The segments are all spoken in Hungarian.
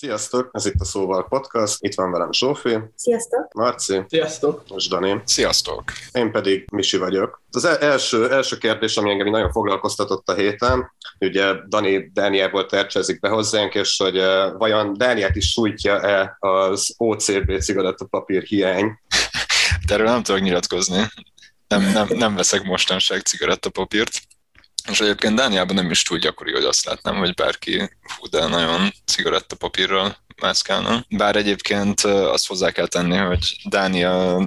Sziasztok, ez itt a Szóval Podcast, itt van velem Zsófi. Sziasztok. Marci. Sziasztok. És Dani. Sziasztok. Én pedig Misi vagyok. Az első, első kérdés, ami engem nagyon foglalkoztatott a héten, ugye Dani Dániából tercsezik be hozzánk, és hogy uh, vajon Dániát is sújtja-e az OCB cigarettapapír hiány? De erről nem tudok nyilatkozni. Nem, nem, nem veszek mostanság cigarettapapírt. És egyébként Dániában nem is túl gyakori, hogy azt látnám, hogy bárki hú, de nagyon cigarettapapírral mászkálna. Bár egyébként azt hozzá kell tenni, hogy Dánia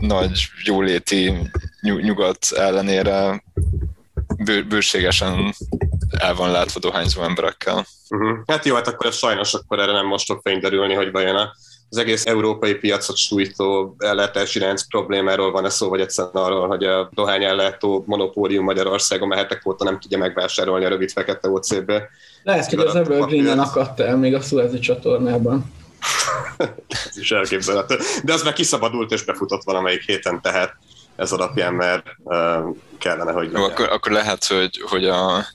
nagy jóléti nyugat ellenére bő, bőségesen el van látva dohányzó emberekkel. Uh-huh. Hát jó, hát akkor sajnos akkor erre nem most fog fény derülni, hogy vajon a az egész európai piacot sújtó ellátási ránc problémáról van-e szó, vagy egyszerűen arról, hogy a dohány ellátó monopólium Magyarországon már hetek óta nem tudja megvásárolni a rövid fekete OCB. Lehet, hogy az Evergreen-en akadt el még a Suezi csatornában. ez is elképzelhető. De az már kiszabadult és befutott valamelyik héten, tehát ez alapján, mert uh, kellene, hogy... Jó, akkor, akkor lehet, hogy, hogy a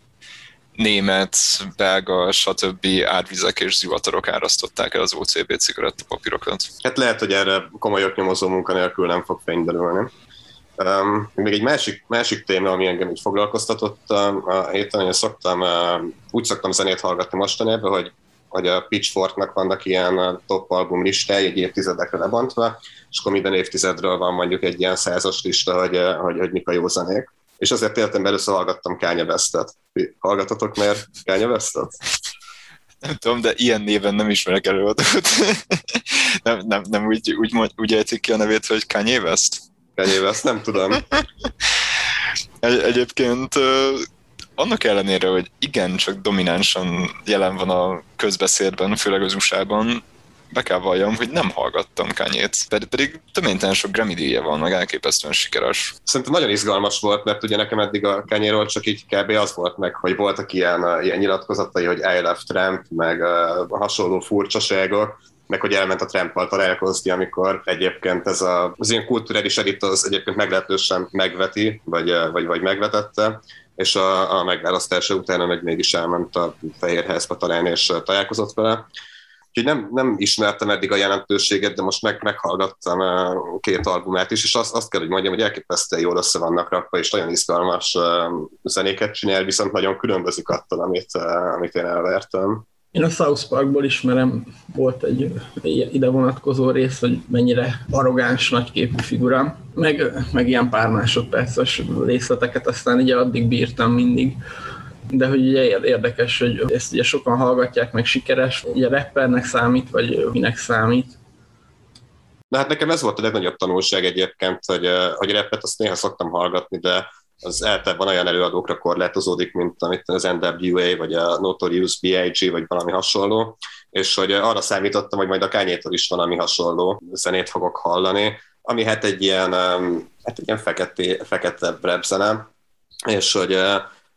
német, belga, stb. árvizek és zivatarok árasztották el az OCB cigarettapapírokat. Hát lehet, hogy erre komoly oknyomozó munkanélkül nem fog fényderülni. Um, még egy másik, másik téma, ami engem így foglalkoztatott a héten, hogy szoktam, uh, úgy szoktam zenét hallgatni mostanában, hogy, hogy a Pitchforknak vannak ilyen top album listái, egy évtizedekre lebontva, és akkor minden évtizedről van mondjuk egy ilyen százas lista, hogy, hogy, hogy mik a jó zenék és azért életemben először hallgattam Kanye West-et. Hallgatatok már Kanye West-et? Nem tudom, de ilyen néven nem ismerek előadót. nem, nem, nem úgy, úgy, úgy ejtik ki a nevét, hogy Kanye West? Kanye West, nem tudom. Egy, egyébként annak ellenére, hogy igen, csak dominánsan jelen van a közbeszédben, főleg az USA-ban, be kell valljam, hogy nem hallgattam Kanyét, pedig, pedig töménytelen sok Grammy díja van, meg elképesztően sikeres. Szerintem nagyon izgalmas volt, mert ugye nekem eddig a Kanyéról csak így kb. az volt meg, hogy voltak ilyen, ilyen nyilatkozatai, hogy I love Trump, meg uh, hasonló furcsaságok, meg hogy elment a Trump-al találkozni, amikor egyébként ez a, az ilyen kulturális elit az egyébként meglehetősen megveti, vagy, vagy, vagy megvetette, és a, a megválasztása utána meg mégis elment a Fehérházba talán, és találkozott vele. Úgyhogy nem, nem ismertem eddig a jelentőséget, de most meg, meghallgattam két albumát is, és azt, azt kell, hogy mondjam, hogy elképesztően jól össze vannak rakva, és nagyon izgalmas zenéket csinál, viszont nagyon különbözik attól, amit, amit én elvertem. Én a South Parkból ismerem, volt egy ide vonatkozó rész, hogy mennyire arrogáns, nagyképű figura, meg, meg ilyen pár másodperces részleteket, aztán ugye addig bírtam mindig de hogy ugye érdekes, hogy ezt ugye sokan hallgatják, meg sikeres, ugye rappernek számít, vagy minek számít. Na hát nekem ez volt a legnagyobb tanulság egyébként, hogy, hogy rappet azt néha szoktam hallgatni, de az általában olyan előadókra korlátozódik, mint amit az NWA, vagy a Notorious B.I.G., vagy valami hasonló, és hogy arra számítottam, hogy majd a kányétól is valami hasonló zenét fogok hallani, ami hát egy ilyen, hát egy ilyen fekete, fekete rap zene, és hogy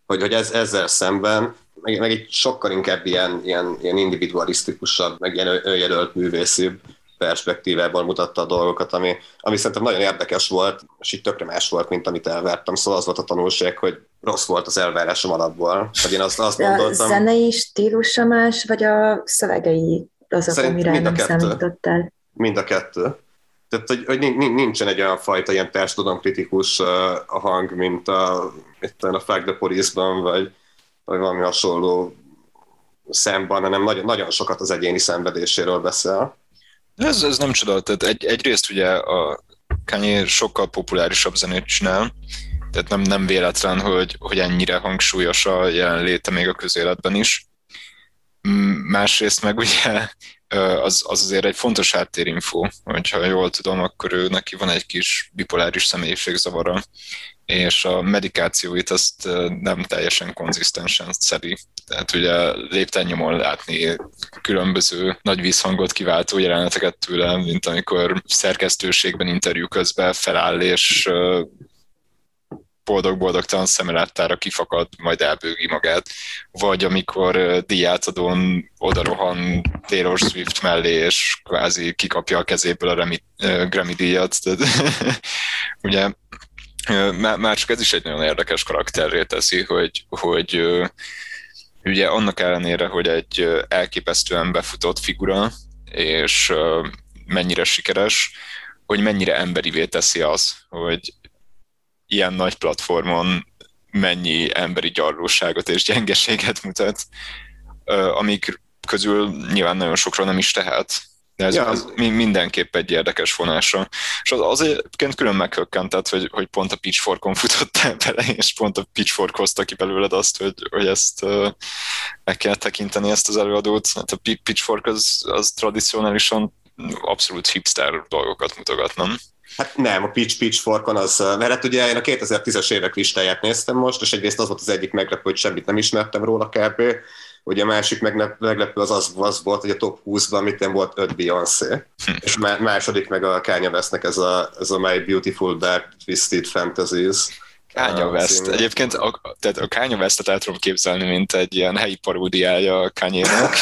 hogy, hogy ez, ezzel szemben, meg, meg egy sokkal inkább ilyen, ilyen, ilyen individualisztikusabb, meg ilyen önjelölt művészűbb perspektívából mutatta a dolgokat, ami, ami szerintem nagyon érdekes volt, és így tökre más volt, mint amit elvártam. Szóval az volt a tanulság, hogy rossz volt az elvárásom alapból. Hogy én azt, azt gondoltam... A zenei stílusa más, vagy a szövegei azok, amire mind a nem kettő. számítottál? Mind a kettő. Tehát, hogy, hogy nincsen egy olyan fajta ilyen társadalomkritikus a hang, mint a, itt a Fuck the Police-ban, vagy, vagy valami hasonló szemben, hanem nagyon, nagyon sokat az egyéni szenvedéséről beszél. Ez, ez nem csoda, tehát egy, egyrészt ugye a Kanye sokkal populárisabb zenét csinál, tehát nem, nem véletlen, hogy, hogy ennyire hangsúlyos a jelenléte még a közéletben is. Másrészt meg ugye az, az azért egy fontos háttérinfo, hogyha jól tudom, akkor ő neki van egy kis bipoláris személyiségzavara, és a medikációit azt nem teljesen konzisztensen szedi. Tehát ugye lépten látni különböző nagy vízhangot kiváltó jeleneteket tőle, mint amikor szerkesztőségben interjú közben feláll és boldog-boldogtalan szemelettára kifakad, majd elbőgi magát. Vagy amikor diátadón odarohan Taylor Swift mellé, és kvázi kikapja a kezéből a Remi, Grammy díjat. Tehát, ugye már csak ez is egy nagyon érdekes karakterré teszi, hogy, hogy Ugye annak ellenére, hogy egy elképesztően befutott figura, és mennyire sikeres, hogy mennyire emberivé teszi az, hogy ilyen nagy platformon mennyi emberi gyarlóságot és gyengeséget mutat, amik közül nyilván nagyon sokra nem is tehet. De ez, ja. ez mindenképp egy érdekes vonása. És az, az egyébként külön meghökkentett, hogy, hogy pont a Pitchforkon futottál bele, és pont a Pitchfork hozta ki belőled azt, hogy, hogy ezt uh, meg kell tekinteni, ezt az előadót. Hát a Pitchfork az, az tradicionálisan abszolút hipster dolgokat mutogat, nem? Hát nem, a Pitch Pitchforkon az, mert hát ugye én a 2010-es évek listáját néztem most, és egyrészt az volt az egyik meglepő, hogy semmit nem ismertem róla kb. Ugye a másik meglepő az, az, az volt, hogy a top 20-ban mit volt 5 Beyoncé, hm. és második meg a Kanye Westnek ez a, ez a My Beautiful Dark Twisted Fantasies Kanye West. Című. Egyébként a, tehát a Kanye West-et el tudom képzelni, mint egy ilyen helyi paródiája a Kanye-nak.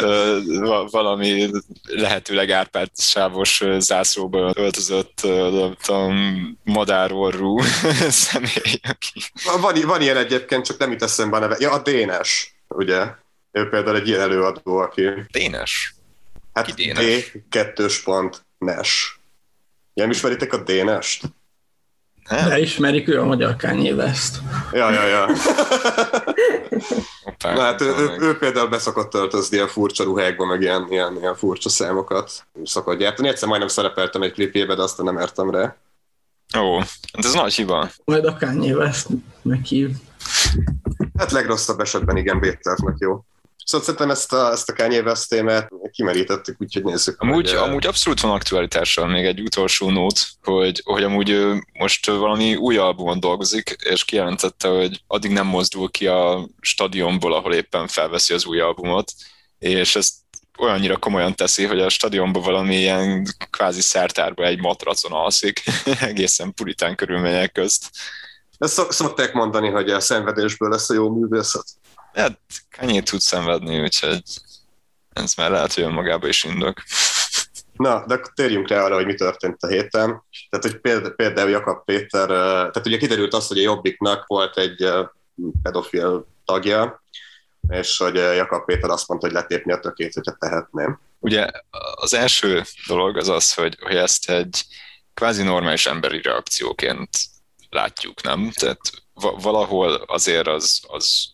Valami lehetőleg árpád sávos zászlóba öltözött, nem tudom, madárorrú személy, aki... Van, van ilyen egyébként, csak nem jut eszembe a neve. Ja, a Dénes, ugye? Ő például egy ilyen előadó, aki... Dénes? Hát Ki Dénes? D, kettős pont, Nes. Nem ismeritek a Dénest? Nem? De ismerik, ő a magyar Kanye West. Ja, ja, ja. Na hát ő, ő, ő, például beszokott töltözni a furcsa ruhákba, meg ilyen, ilyen, ilyen furcsa számokat szokott gyártani. Egyszer majdnem szerepeltem egy klipjébe, de aztán nem értem rá. Ó, de ez nagy hiba. Majd a Kanye West meghív. Hát legrosszabb esetben igen, Béternek jó. Szóval szerintem ezt a, ezt a Kanye West témát kimerítettük, úgyhogy nézzük. Amúgy, meg, amúgy abszolút van aktualitással még egy utolsó nót, hogy, hogy amúgy most valami új albumon dolgozik, és kijelentette, hogy addig nem mozdul ki a stadionból, ahol éppen felveszi az új albumot, és ezt olyannyira komolyan teszi, hogy a stadionban valami ilyen kvázi szertárba egy matracon alszik, egészen puritán körülmények közt. Ezt szokták mondani, hogy a szenvedésből lesz a jó művészet. Hát Kanye tud szenvedni, úgyhogy ez már lehet, hogy önmagában is indok. Na, de térjünk rá arra, hogy mi történt a héten. Tehát, hogy például, például Jakab Péter, tehát ugye kiderült az, hogy a Jobbiknak volt egy pedofil tagja, és hogy Jakab Péter azt mondta, hogy letépni a tökét, hogyha tehetném. Ugye az első dolog az az, hogy, hogy ezt egy kvázi normális emberi reakcióként látjuk, nem? Tehát valahol azért az, az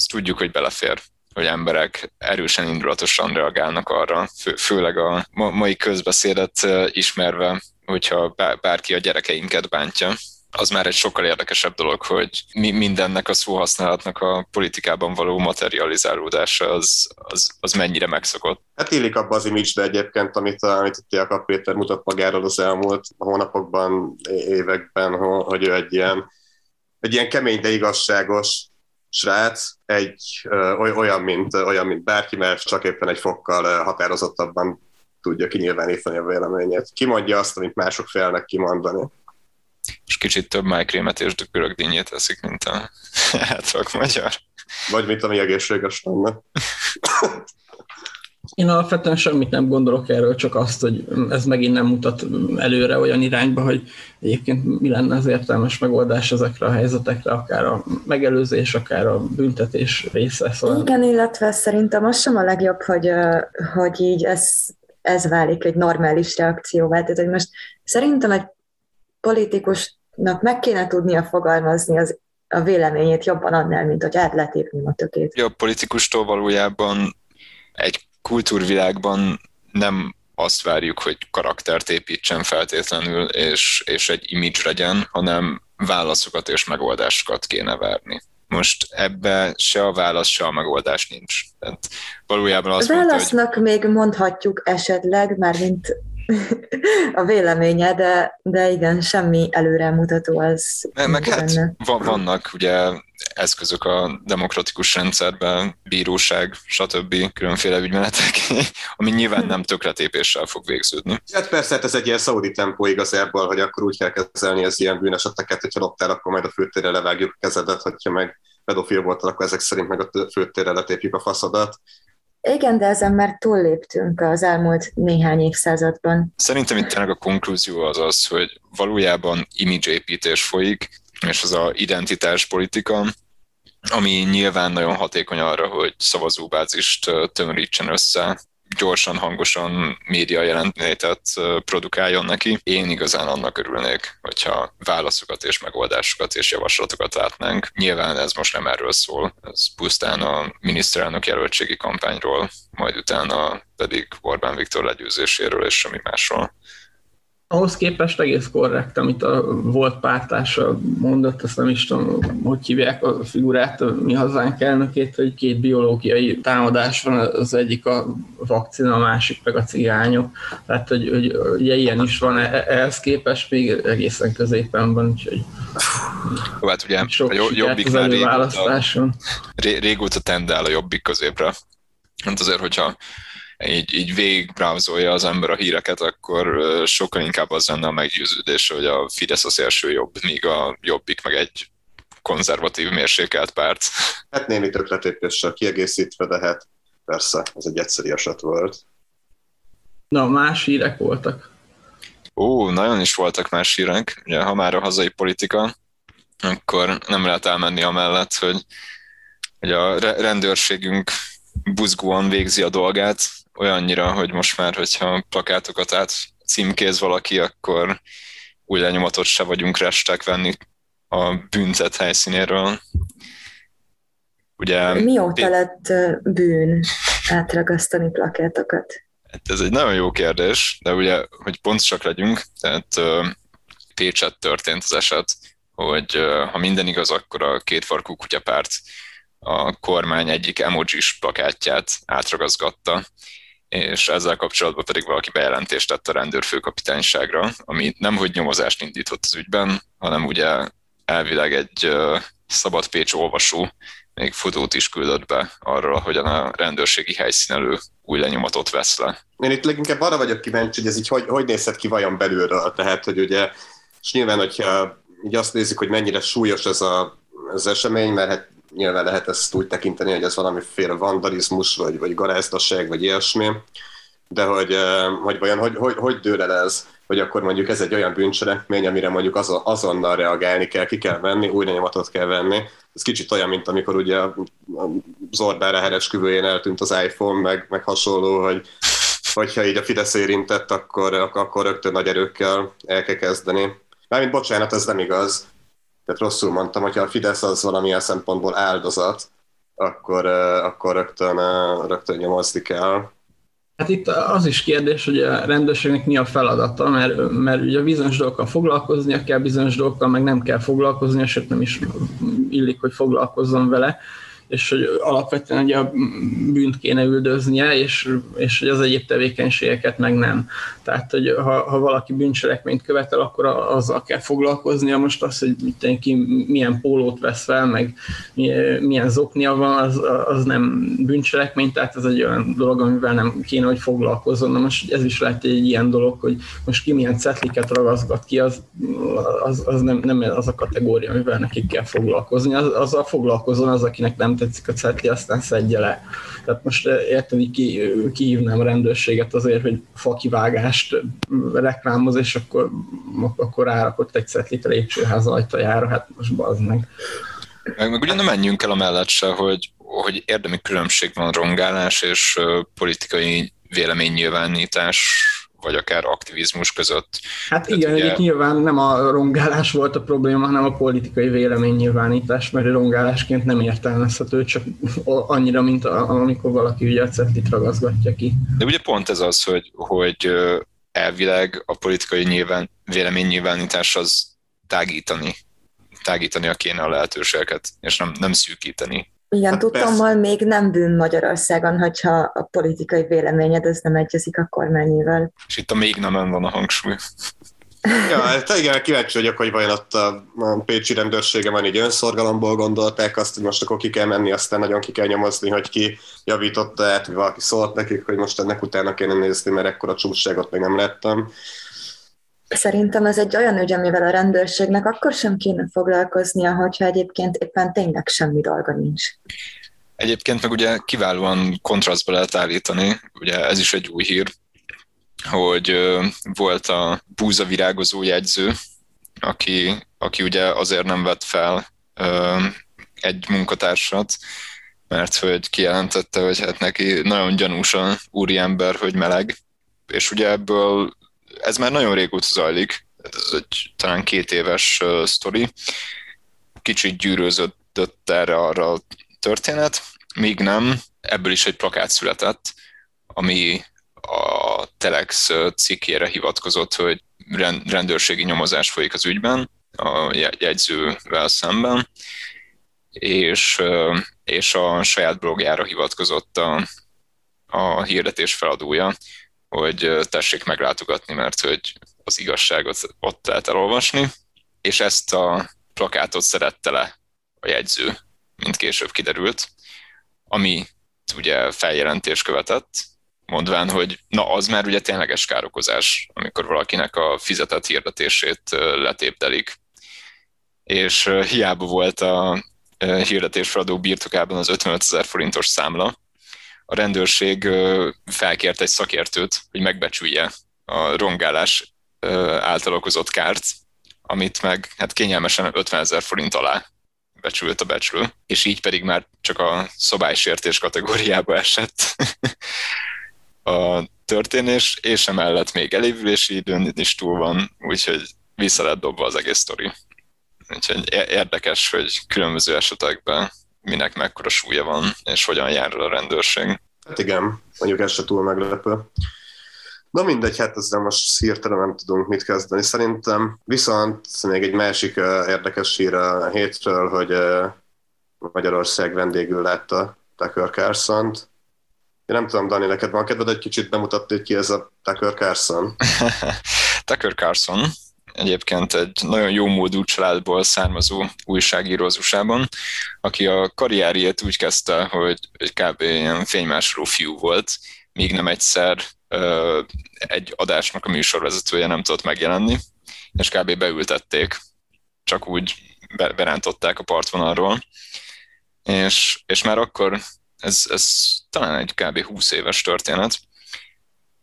azt tudjuk, hogy belefér hogy emberek erősen indulatosan reagálnak arra, fő, főleg a mai közbeszédet ismerve, hogyha bárki a gyerekeinket bántja, az már egy sokkal érdekesebb dolog, hogy mi, mindennek a szóhasználatnak a politikában való materializálódása az, az, az mennyire megszokott. Hát illik abba az image egyébként, amit, amit itt Jakab Péter mutat magáról az elmúlt hónapokban, években, hogy ő egy ilyen, egy ilyen kemény, de igazságos srác egy olyan, mint, olyan, mint bárki, mert csak éppen egy fokkal határozottabban tudja kinyilvánítani a véleményét. Kimondja azt, amit mások félnek kimondani. És kicsit több májkrémet és görög dinnyét eszik, mint a átlag magyar. Vagy mint ami egészséges lenne. Én alapvetően semmit nem gondolok erről, csak azt, hogy ez megint nem mutat előre olyan irányba, hogy egyébként mi lenne az értelmes megoldás ezekre a helyzetekre, akár a megelőzés, akár a büntetés része. Szóval... Igen, illetve szerintem az sem a legjobb, hogy, hogy így ez, ez válik egy normális reakcióvá. Tehát, hogy most szerintem egy politikusnak meg kéne tudnia fogalmazni az a véleményét jobban annál, mint hogy át letépni a tökét. A politikustól valójában egy kultúrvilágban nem azt várjuk, hogy karaktert építsen feltétlenül, és, és egy image legyen, hanem válaszokat és megoldásokat kéne várni. Most ebbe se a válasz, se a megoldás nincs. Tehát valójában azt Válasznak mondta, hogy... még mondhatjuk esetleg, már mint a véleménye, de, de igen, semmi előremutató az. Meg, hát vannak ugye eszközök a demokratikus rendszerben, bíróság, stb. különféle ügymenetek, ami nyilván nem tökletépéssel fog végződni. Hát persze, hát ez egy ilyen szaudi tempó igazából, hogy akkor úgy kell kezelni az ilyen bűneseteket, hogyha loptál, akkor majd a főtérre levágjuk a kezedet, hogyha meg pedofil voltál, akkor ezek szerint meg a főtérre letépjük a faszadat. Igen, de ezen már túlléptünk az elmúlt néhány évszázadban. Szerintem itt tényleg a konklúzió az az, hogy valójában image építés folyik, és az a identitás politika, ami nyilván nagyon hatékony arra, hogy szavazóbázist tömörítsen össze, gyorsan, hangosan média jelenlétet produkáljon neki. Én igazán annak örülnék, hogyha válaszokat és megoldásokat és javaslatokat látnánk. Nyilván ez most nem erről szól, ez pusztán a miniszterelnök jelöltségi kampányról, majd utána pedig Orbán Viktor legyőzéséről és semmi másról ahhoz képest egész korrekt, amit a volt pártársa mondott, azt nem is tudom, hogy hívják a figurát, a mi hazánk elnökét, hogy két biológiai támadás van, az egyik a vakcina, a másik meg a cigányok. Tehát, hogy, hogy ugye ilyen is van, e-, ehhez képest még egészen középen van, úgyhogy hát ugye sok a jobbik már régóta, régóta tendál a jobbik középre. Hát azért, hogyha így, így végig browsolja az ember a híreket, akkor sokkal inkább az lenne a meggyőződés, hogy a Fidesz az első jobb, míg a Jobbik meg egy konzervatív mérsékelt párt. Hát némi tökletépéssel kiegészítve, de hát persze, ez egy egyszerű eset volt. Na, más hírek voltak. Ó, nagyon is voltak más hírek. Ugye, ha már a hazai politika, akkor nem lehet elmenni amellett, hogy, hogy a rendőrségünk buzgóan végzi a dolgát, olyannyira, hogy most már, hogyha plakátokat át címkéz valaki, akkor új lenyomatot se vagyunk restek venni a bűntet helyszínéről. Ugye, Mióta lett bűn átragasztani plakátokat? Hát ez egy nagyon jó kérdés, de ugye, hogy pontosak legyünk, tehát Pécset történt az eset, hogy ha minden igaz, akkor a kétfarkú kutyapárt a kormány egyik emojis plakátját átragazgatta, és ezzel kapcsolatban pedig valaki bejelentést tett a rendőrfőkapitányságra, ami nem hogy nyomozást indított az ügyben, hanem ugye elvileg egy szabad Pécs olvasó még fotót is küldött be arról, hogyan a rendőrségi helyszínelő új lenyomatot vesz le. Én itt leginkább arra vagyok kíváncsi, hogy ez így hogy, hogy nézhet ki vajon belülről. Tehát, hogy ugye, és nyilván, hogyha így azt nézzük, hogy mennyire súlyos ez a, az esemény, mert hát nyilván lehet ezt úgy tekinteni, hogy ez valamiféle vandalizmus, vagy, vagy garázdaság, vagy ilyesmi, de hogy, hogy vajon hogy, hogy, hogy dől el ez, hogy akkor mondjuk ez egy olyan bűncselekmény, amire mondjuk azon, azonnal reagálni kell, ki kell venni, új lenyomatot kell venni. Ez kicsit olyan, mint amikor ugye az Orbán heresküvőjén eltűnt az iPhone, meg, meg hasonló, hogy hogyha így a Fidesz érintett, akkor, akkor rögtön nagy erőkkel el kell kezdeni. Mármint bocsánat, ez nem igaz tehát rosszul mondtam, hogyha a Fidesz az valamilyen szempontból áldozat, akkor, akkor rögtön, rögtön nyomozni kell. Hát itt az is kérdés, hogy a rendőrségnek mi a feladata, mert, mert ugye bizonyos dolgokkal foglalkoznia kell, bizonyos dolgokkal meg nem kell foglalkoznia, sőt nem is illik, hogy foglalkozzon vele és hogy alapvetően ugye a bűnt kéne üldöznie, és, és hogy az egyéb tevékenységeket meg nem. Tehát, hogy ha, ha valaki bűncselekményt követel, akkor azzal kell foglalkoznia. Most az, hogy ki milyen pólót vesz fel, meg milyen zoknia van, az, az nem bűncselekmény, tehát ez egy olyan dolog, amivel nem kéne, hogy foglalkozzon. Na most ez is lehet egy ilyen dolog, hogy most ki milyen cetliket ragaszgat ki, az, az, az nem, nem az a kategória, amivel nekik kell foglalkozni. Az, azzal foglalkozzon az, akinek nem tetszik a cetli, aztán szedje le. Tehát most eh, érted, hogy ki, kihívnám a rendőrséget azért, hogy fakivágást reklámoz, és akkor, akkor árakott egy cetlit a lépcsőház ajtajára, hát most bazd meg. Meg, meg ugye nem menjünk el a mellett se, hogy, hogy érdemi különbség van rongálás és politikai véleménynyilvánítás vagy akár aktivizmus között. Hát Tehát igen, ugye... nyilván nem a rongálás volt a probléma, hanem a politikai véleménynyilvánítás, mert rongálásként nem értelmezhető, csak annyira, mint a, amikor valaki ugye a cetlit ragaszgatja ki. De ugye pont ez az, hogy, hogy elvileg a politikai nyilván, véleménynyilvánítás az tágítani, tágítani a kéne a lehetőségeket, és nem, nem szűkíteni. Igen, hát tudtommal még nem bűn Magyarországon, hogyha a politikai véleményed ez nem egyezik a kormányival. És itt a még nem van a hangsúly. ja, hát igen, kíváncsi vagyok, hogy vajon ott a, a pécsi rendőrsége van így önszorgalomból gondolták azt, hogy most akkor ki kell menni, aztán nagyon ki kell nyomozni, hogy ki javította át, hogy valaki szólt nekik, hogy most ennek utána kéne nézni, mert ekkora csúszságot még nem lettem. Szerintem ez egy olyan ügy, amivel a rendőrségnek akkor sem kéne foglalkoznia, hogyha egyébként éppen tényleg semmi dolga nincs. Egyébként meg ugye kiválóan kontrasztba lehet állítani, ugye ez is egy új hír, hogy volt a búza virágozó jegyző, aki, aki ugye azért nem vett fel egy munkatársat, mert hogy kijelentette, hogy hát neki nagyon gyanús a úriember, hogy meleg, és ugye ebből ez már nagyon régóta zajlik, ez egy talán két éves uh, sztori, kicsit gyűrőzött erre arra a történet, még nem, ebből is egy plakát született, ami a Telex cikkére hivatkozott, hogy rendőrségi nyomozás folyik az ügyben, a jegyzővel szemben, és, és a saját blogjára hivatkozott a, a hirdetés feladója, hogy tessék meglátogatni, mert hogy az igazságot ott lehet elolvasni, és ezt a plakátot szerette le a jegyző, mint később kiderült, ami ugye feljelentés követett, mondván, hogy na az már ugye tényleges károkozás, amikor valakinek a fizetett hirdetését letéptelik. És hiába volt a hirdetésfeladó birtokában az 55 ezer forintos számla, a rendőrség felkért egy szakértőt, hogy megbecsülje a rongálás által okozott kárt, amit meg hát kényelmesen 50 ezer forint alá becsült a becslő, és így pedig már csak a szobálysértés kategóriába esett a történés, és emellett még elévülési időn is túl van, úgyhogy vissza lett dobva az egész sztori. Úgyhogy érdekes, hogy különböző esetekben minek mekkora súlya van, és hogyan jár a rendőrség. Hát igen, mondjuk ez se túl meglepő. Na mindegy, hát ezzel most hirtelen nem tudunk mit kezdeni. Szerintem viszont még egy másik érdekes hír a hétről, hogy Magyarország vendégül látta Tucker carlson -t. Én nem tudom, Dani, neked van kedved egy kicsit bemutatni, hogy ki ez a Tucker Carlson? Tucker Carlson egyébként egy nagyon jó módú családból származó újságíró USA-ban, aki a karrierjét úgy kezdte, hogy kb. ilyen fénymásoló fiú volt, még nem egyszer egy adásnak a műsorvezetője nem tudott megjelenni, és kb. beültették, csak úgy berántották a partvonalról, és, és már akkor ez, ez talán egy kb. 20 éves történet,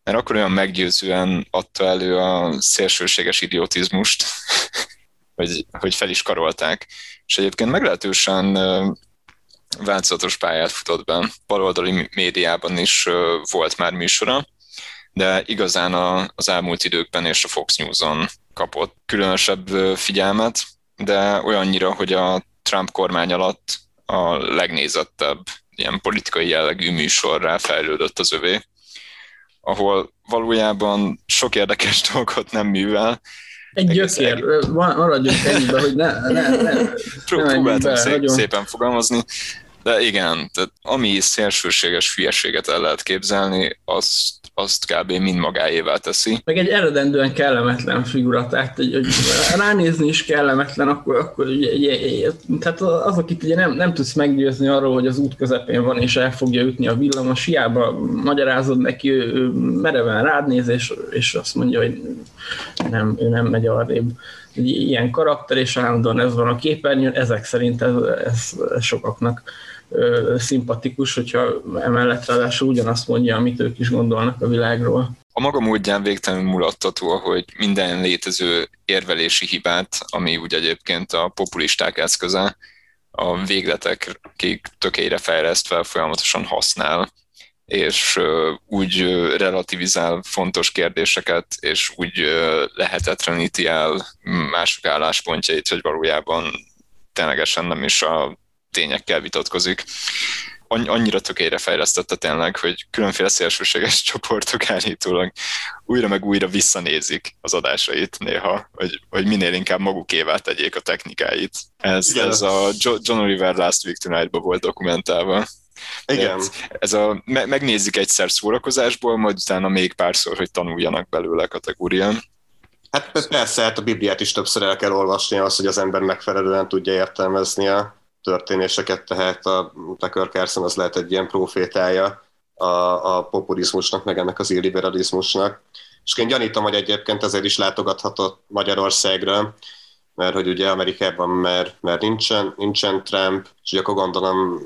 mert akkor olyan meggyőzően adta elő a szélsőséges idiotizmust, hogy, hogy fel is karolták. És egyébként meglehetősen változatos pályát futott be. Baloldali médiában is volt már műsora, de igazán az elmúlt időkben és a Fox News-on kapott különösebb figyelmet, de olyannyira, hogy a Trump kormány alatt a legnézettebb ilyen politikai jellegű műsorrá fejlődött az övé, ahol valójában sok érdekes dolgot nem művel. Egy gyökér, maradjunk ennyiben, hogy ne, ne, ne, ne Próbáltam szép, szépen fogalmazni, de igen, tehát ami szélsőséges hülyeséget el lehet képzelni, azt, azt kb. mind magáévá teszi. Meg egy eredendően kellemetlen figura, tehát hogy, hogy ránézni is kellemetlen, akkor, akkor ugye, ugye, tehát az, akit ugye nem, nem tudsz meggyőzni arról, hogy az út közepén van, és el fogja ütni a villamos, hiába magyarázod neki, ő, ő mereven rád néz, és, és azt mondja, hogy nem, ő nem megy arrébb egy ilyen karakter, és állandóan ez van a képernyőn, ezek szerint ez, ez sokaknak ö, szimpatikus, hogyha emellett ráadásul ugyanazt mondja, amit ők is gondolnak a világról. A maga módján végtelenül mulattató, hogy minden létező érvelési hibát, ami úgy egyébként a populisták eszköze, a végletekig tökélyre fejlesztve folyamatosan használ, és úgy relativizál fontos kérdéseket, és úgy lehetetleníti el mások álláspontjait, hogy valójában ténylegesen nem is a tényekkel vitatkozik. Annyira tökére fejlesztette tényleg, hogy különféle szélsőséges csoportok állítólag újra meg újra visszanézik az adásait néha, hogy, hogy minél inkább magukévá tegyék a technikáit. Ez, ez a John Oliver Last Week Tonight-ba volt dokumentálva. Igen. ez a, me, megnézik egyszer szórakozásból, majd utána még párszor, hogy tanuljanak belőle a kategórián. Hát persze, hát a Bibliát is többször el kell olvasni az, hogy az ember megfelelően tudja értelmezni a történéseket, tehát a Tucker Carlson az lehet egy ilyen profétája a, a populizmusnak, meg ennek az illiberalizmusnak. És én gyanítom, hogy egyébként ezért is látogathatott Magyarországra, mert hogy ugye Amerikában mert, mert nincsen, nincsen Trump, és ugye akkor gondolom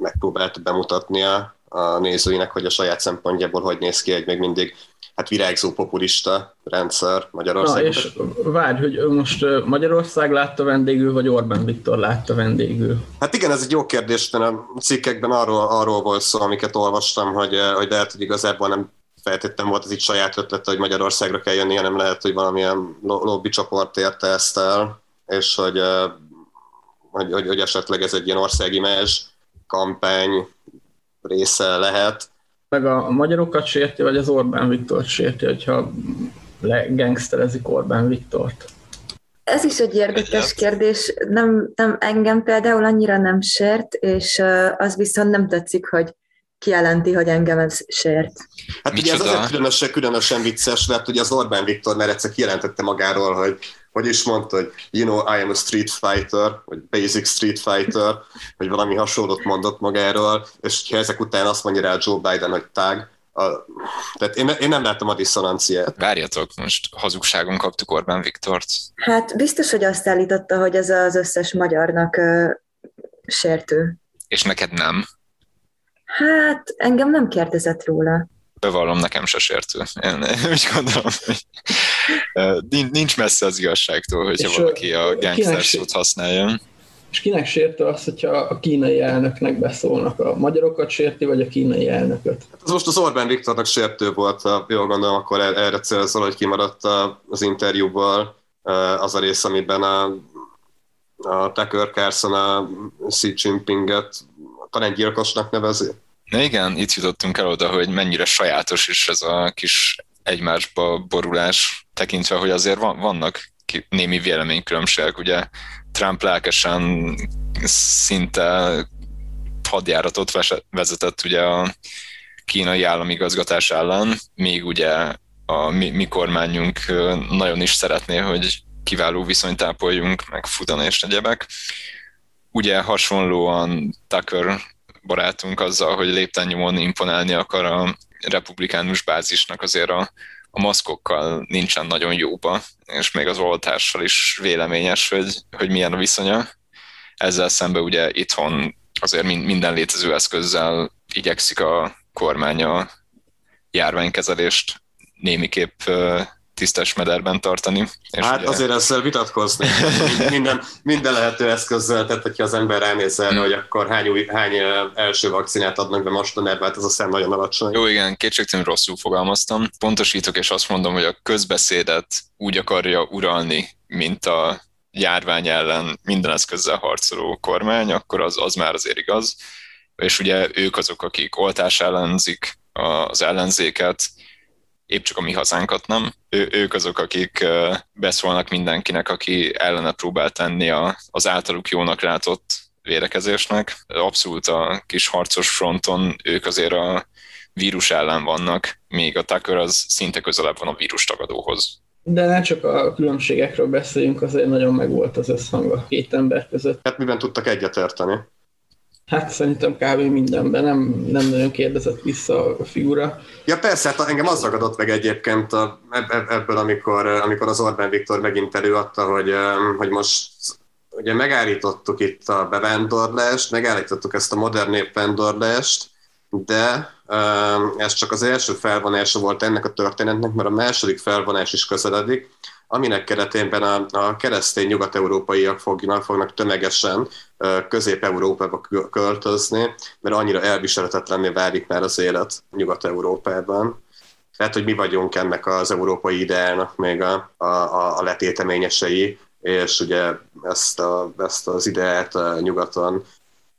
megpróbálta bemutatni a, a nézőinek, hogy a saját szempontjából hogy néz ki egy még mindig hát virágzó populista rendszer Magyarországon. Na és várj, hogy most Magyarország látta vendégül, vagy Orbán Viktor látta vendégül? Hát igen, ez egy jó kérdés, mert a cikkekben arról, arról volt szó, amiket olvastam, hogy, hogy lehet, hogy igazából nem feltétlenül volt az itt saját ötlete, hogy Magyarországra kell jönni, hanem lehet, hogy valamilyen lobby csoport érte ezt el, és hogy, hogy, hogy, hogy esetleg ez egy ilyen országimázs kampány része lehet. Meg a magyarokat sérti, vagy az Orbán Viktor sérti, hogyha legangsterezik Orbán Viktort? Ez is egy érdekes kérdés. Nem, nem engem például annyira nem sért, és az viszont nem tetszik, hogy kijelenti, hogy engem ez sért. Hát Micsoda? ugye ez azért különösen, különösen vicces, mert ugye az Orbán Viktor már egyszer kijelentette magáról, hogy hogy is mondta, hogy you know, I am a street fighter, vagy basic street fighter, vagy valami hasonlót mondott magáról, és ha ezek után azt mondja rá Joe Biden, hogy tág, a, tehát én, én nem láttam a diszonanciát. Várjatok, most hazugságon kaptuk Orbán Viktort. Hát biztos, hogy azt állította, hogy ez az összes magyarnak uh, sértő. És neked nem? Hát engem nem kérdezett róla. Bevallom, nekem se sértő. Én úgy gondolom, hogy nincs messze az igazságtól, hogyha és valaki a gangster szót használja. És kinek sértő az, hogyha a kínai elnöknek beszólnak? A magyarokat sérti, vagy a kínai elnököt? Hát ez most az Orbán Viktornak sértő volt, jól gondolom, akkor er-, erre célzol, hogy kimaradt az interjúból az a rész, amiben a, a Tucker Carlson a Xi Jinpinget talán gyilkosnak nevezi. Na igen, itt jutottunk el oda, hogy mennyire sajátos is ez a kis egymásba borulás, tekintve, hogy azért van, vannak némi véleménykülönbségek, ugye Trump lelkesen szinte hadjáratot vezetett ugye a kínai államigazgatás ellen, még ugye a mi, mi kormányunk nagyon is szeretné, hogy kiváló viszonyt ápoljunk, meg futan és egyebek. Ugye hasonlóan Tucker barátunk azzal, hogy lépten nyomon imponálni akar a republikánus bázisnak azért a, a maszkokkal nincsen nagyon jóba, és még az oltással is véleményes, hogy, hogy milyen a viszonya. Ezzel szemben ugye itthon azért minden létező eszközzel igyekszik a kormány a járványkezelést némiképp tisztes mederben tartani. És hát ugye... azért ezzel vitatkozni. minden, minden lehető eszközzel, tehát hogyha az ember ránéz erre, hmm. hogy akkor hány, új, hány első vakcinát adnak be mostanában, hát ez a szem nagyon alacsony. Jó, igen, kétségtelenül rosszul fogalmaztam. Pontosítok, és azt mondom, hogy a közbeszédet úgy akarja uralni, mint a járvány ellen minden eszközzel harcoló kormány, akkor az, az már azért igaz. És ugye ők azok, akik oltás ellenzik az ellenzéket, épp csak a mi hazánkat nem. Ő, ők azok, akik beszólnak mindenkinek, aki ellene próbál tenni a, az általuk jónak látott védekezésnek. Abszolút a kis harcos fronton ők azért a vírus ellen vannak, még a Tucker az szinte közelebb van a vírus tagadóhoz. De ne csak a különbségekről beszéljünk, azért nagyon megvolt az összhang a két ember között. Hát miben tudtak egyetérteni? Hát szerintem kb. mindenben nem, nem nagyon kérdezett vissza a figura. Ja persze, hát engem az ragadott meg egyébként a, ebből, amikor, amikor az Orbán Viktor megint előadta, hogy, hogy most ugye megállítottuk itt a bevándorlást, megállítottuk ezt a modern népvándorlást, de ez csak az első felvonása volt ennek a történetnek, mert a második felvonás is közeledik, aminek keretében a, a keresztény nyugat-európaiak fognak, fognak tömegesen Közép-Európába költözni, mert annyira elviselhetetlenné válik már az élet Nyugat-Európában. Tehát, hogy mi vagyunk ennek az európai ideálnak még a, a, a letéteményesei, és ugye ezt, a, ezt az ideát nyugaton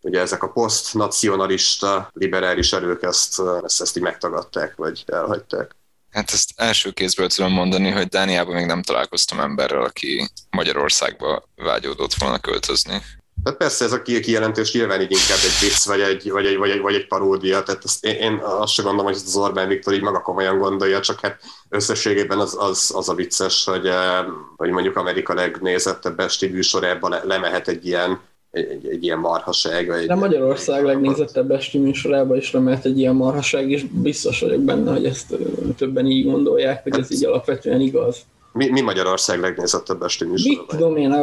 ugye ezek a posztnacionalista liberális erők ezt, ezt, ezt így megtagadták, vagy elhagyták. Hát ezt első kézből tudom mondani, hogy Dániában még nem találkoztam emberrel, aki Magyarországba vágyódott volna költözni. Tehát persze ez a kijelentés nyilván így inkább egy vicc, vagy egy, vagy egy, vagy egy, vagy egy paródia, tehát ezt én, én azt sem gondolom, hogy az Orbán Viktor így maga komolyan gondolja, csak hát összességében az, az, az a vicces, hogy, eh, hogy mondjuk Amerika legnézettebb esti műsorában le, lemehet egy ilyen egy, egy ilyen marhaság. Vagy De Magyarország legnézettebb esti műsorában is remelt egy ilyen marhaság, és biztos vagyok benne, hogy ezt többen így gondolják, hogy ez így alapvetően igaz. Mi, mi Magyarország legnézettebb esti műsorában? Mit tudom én,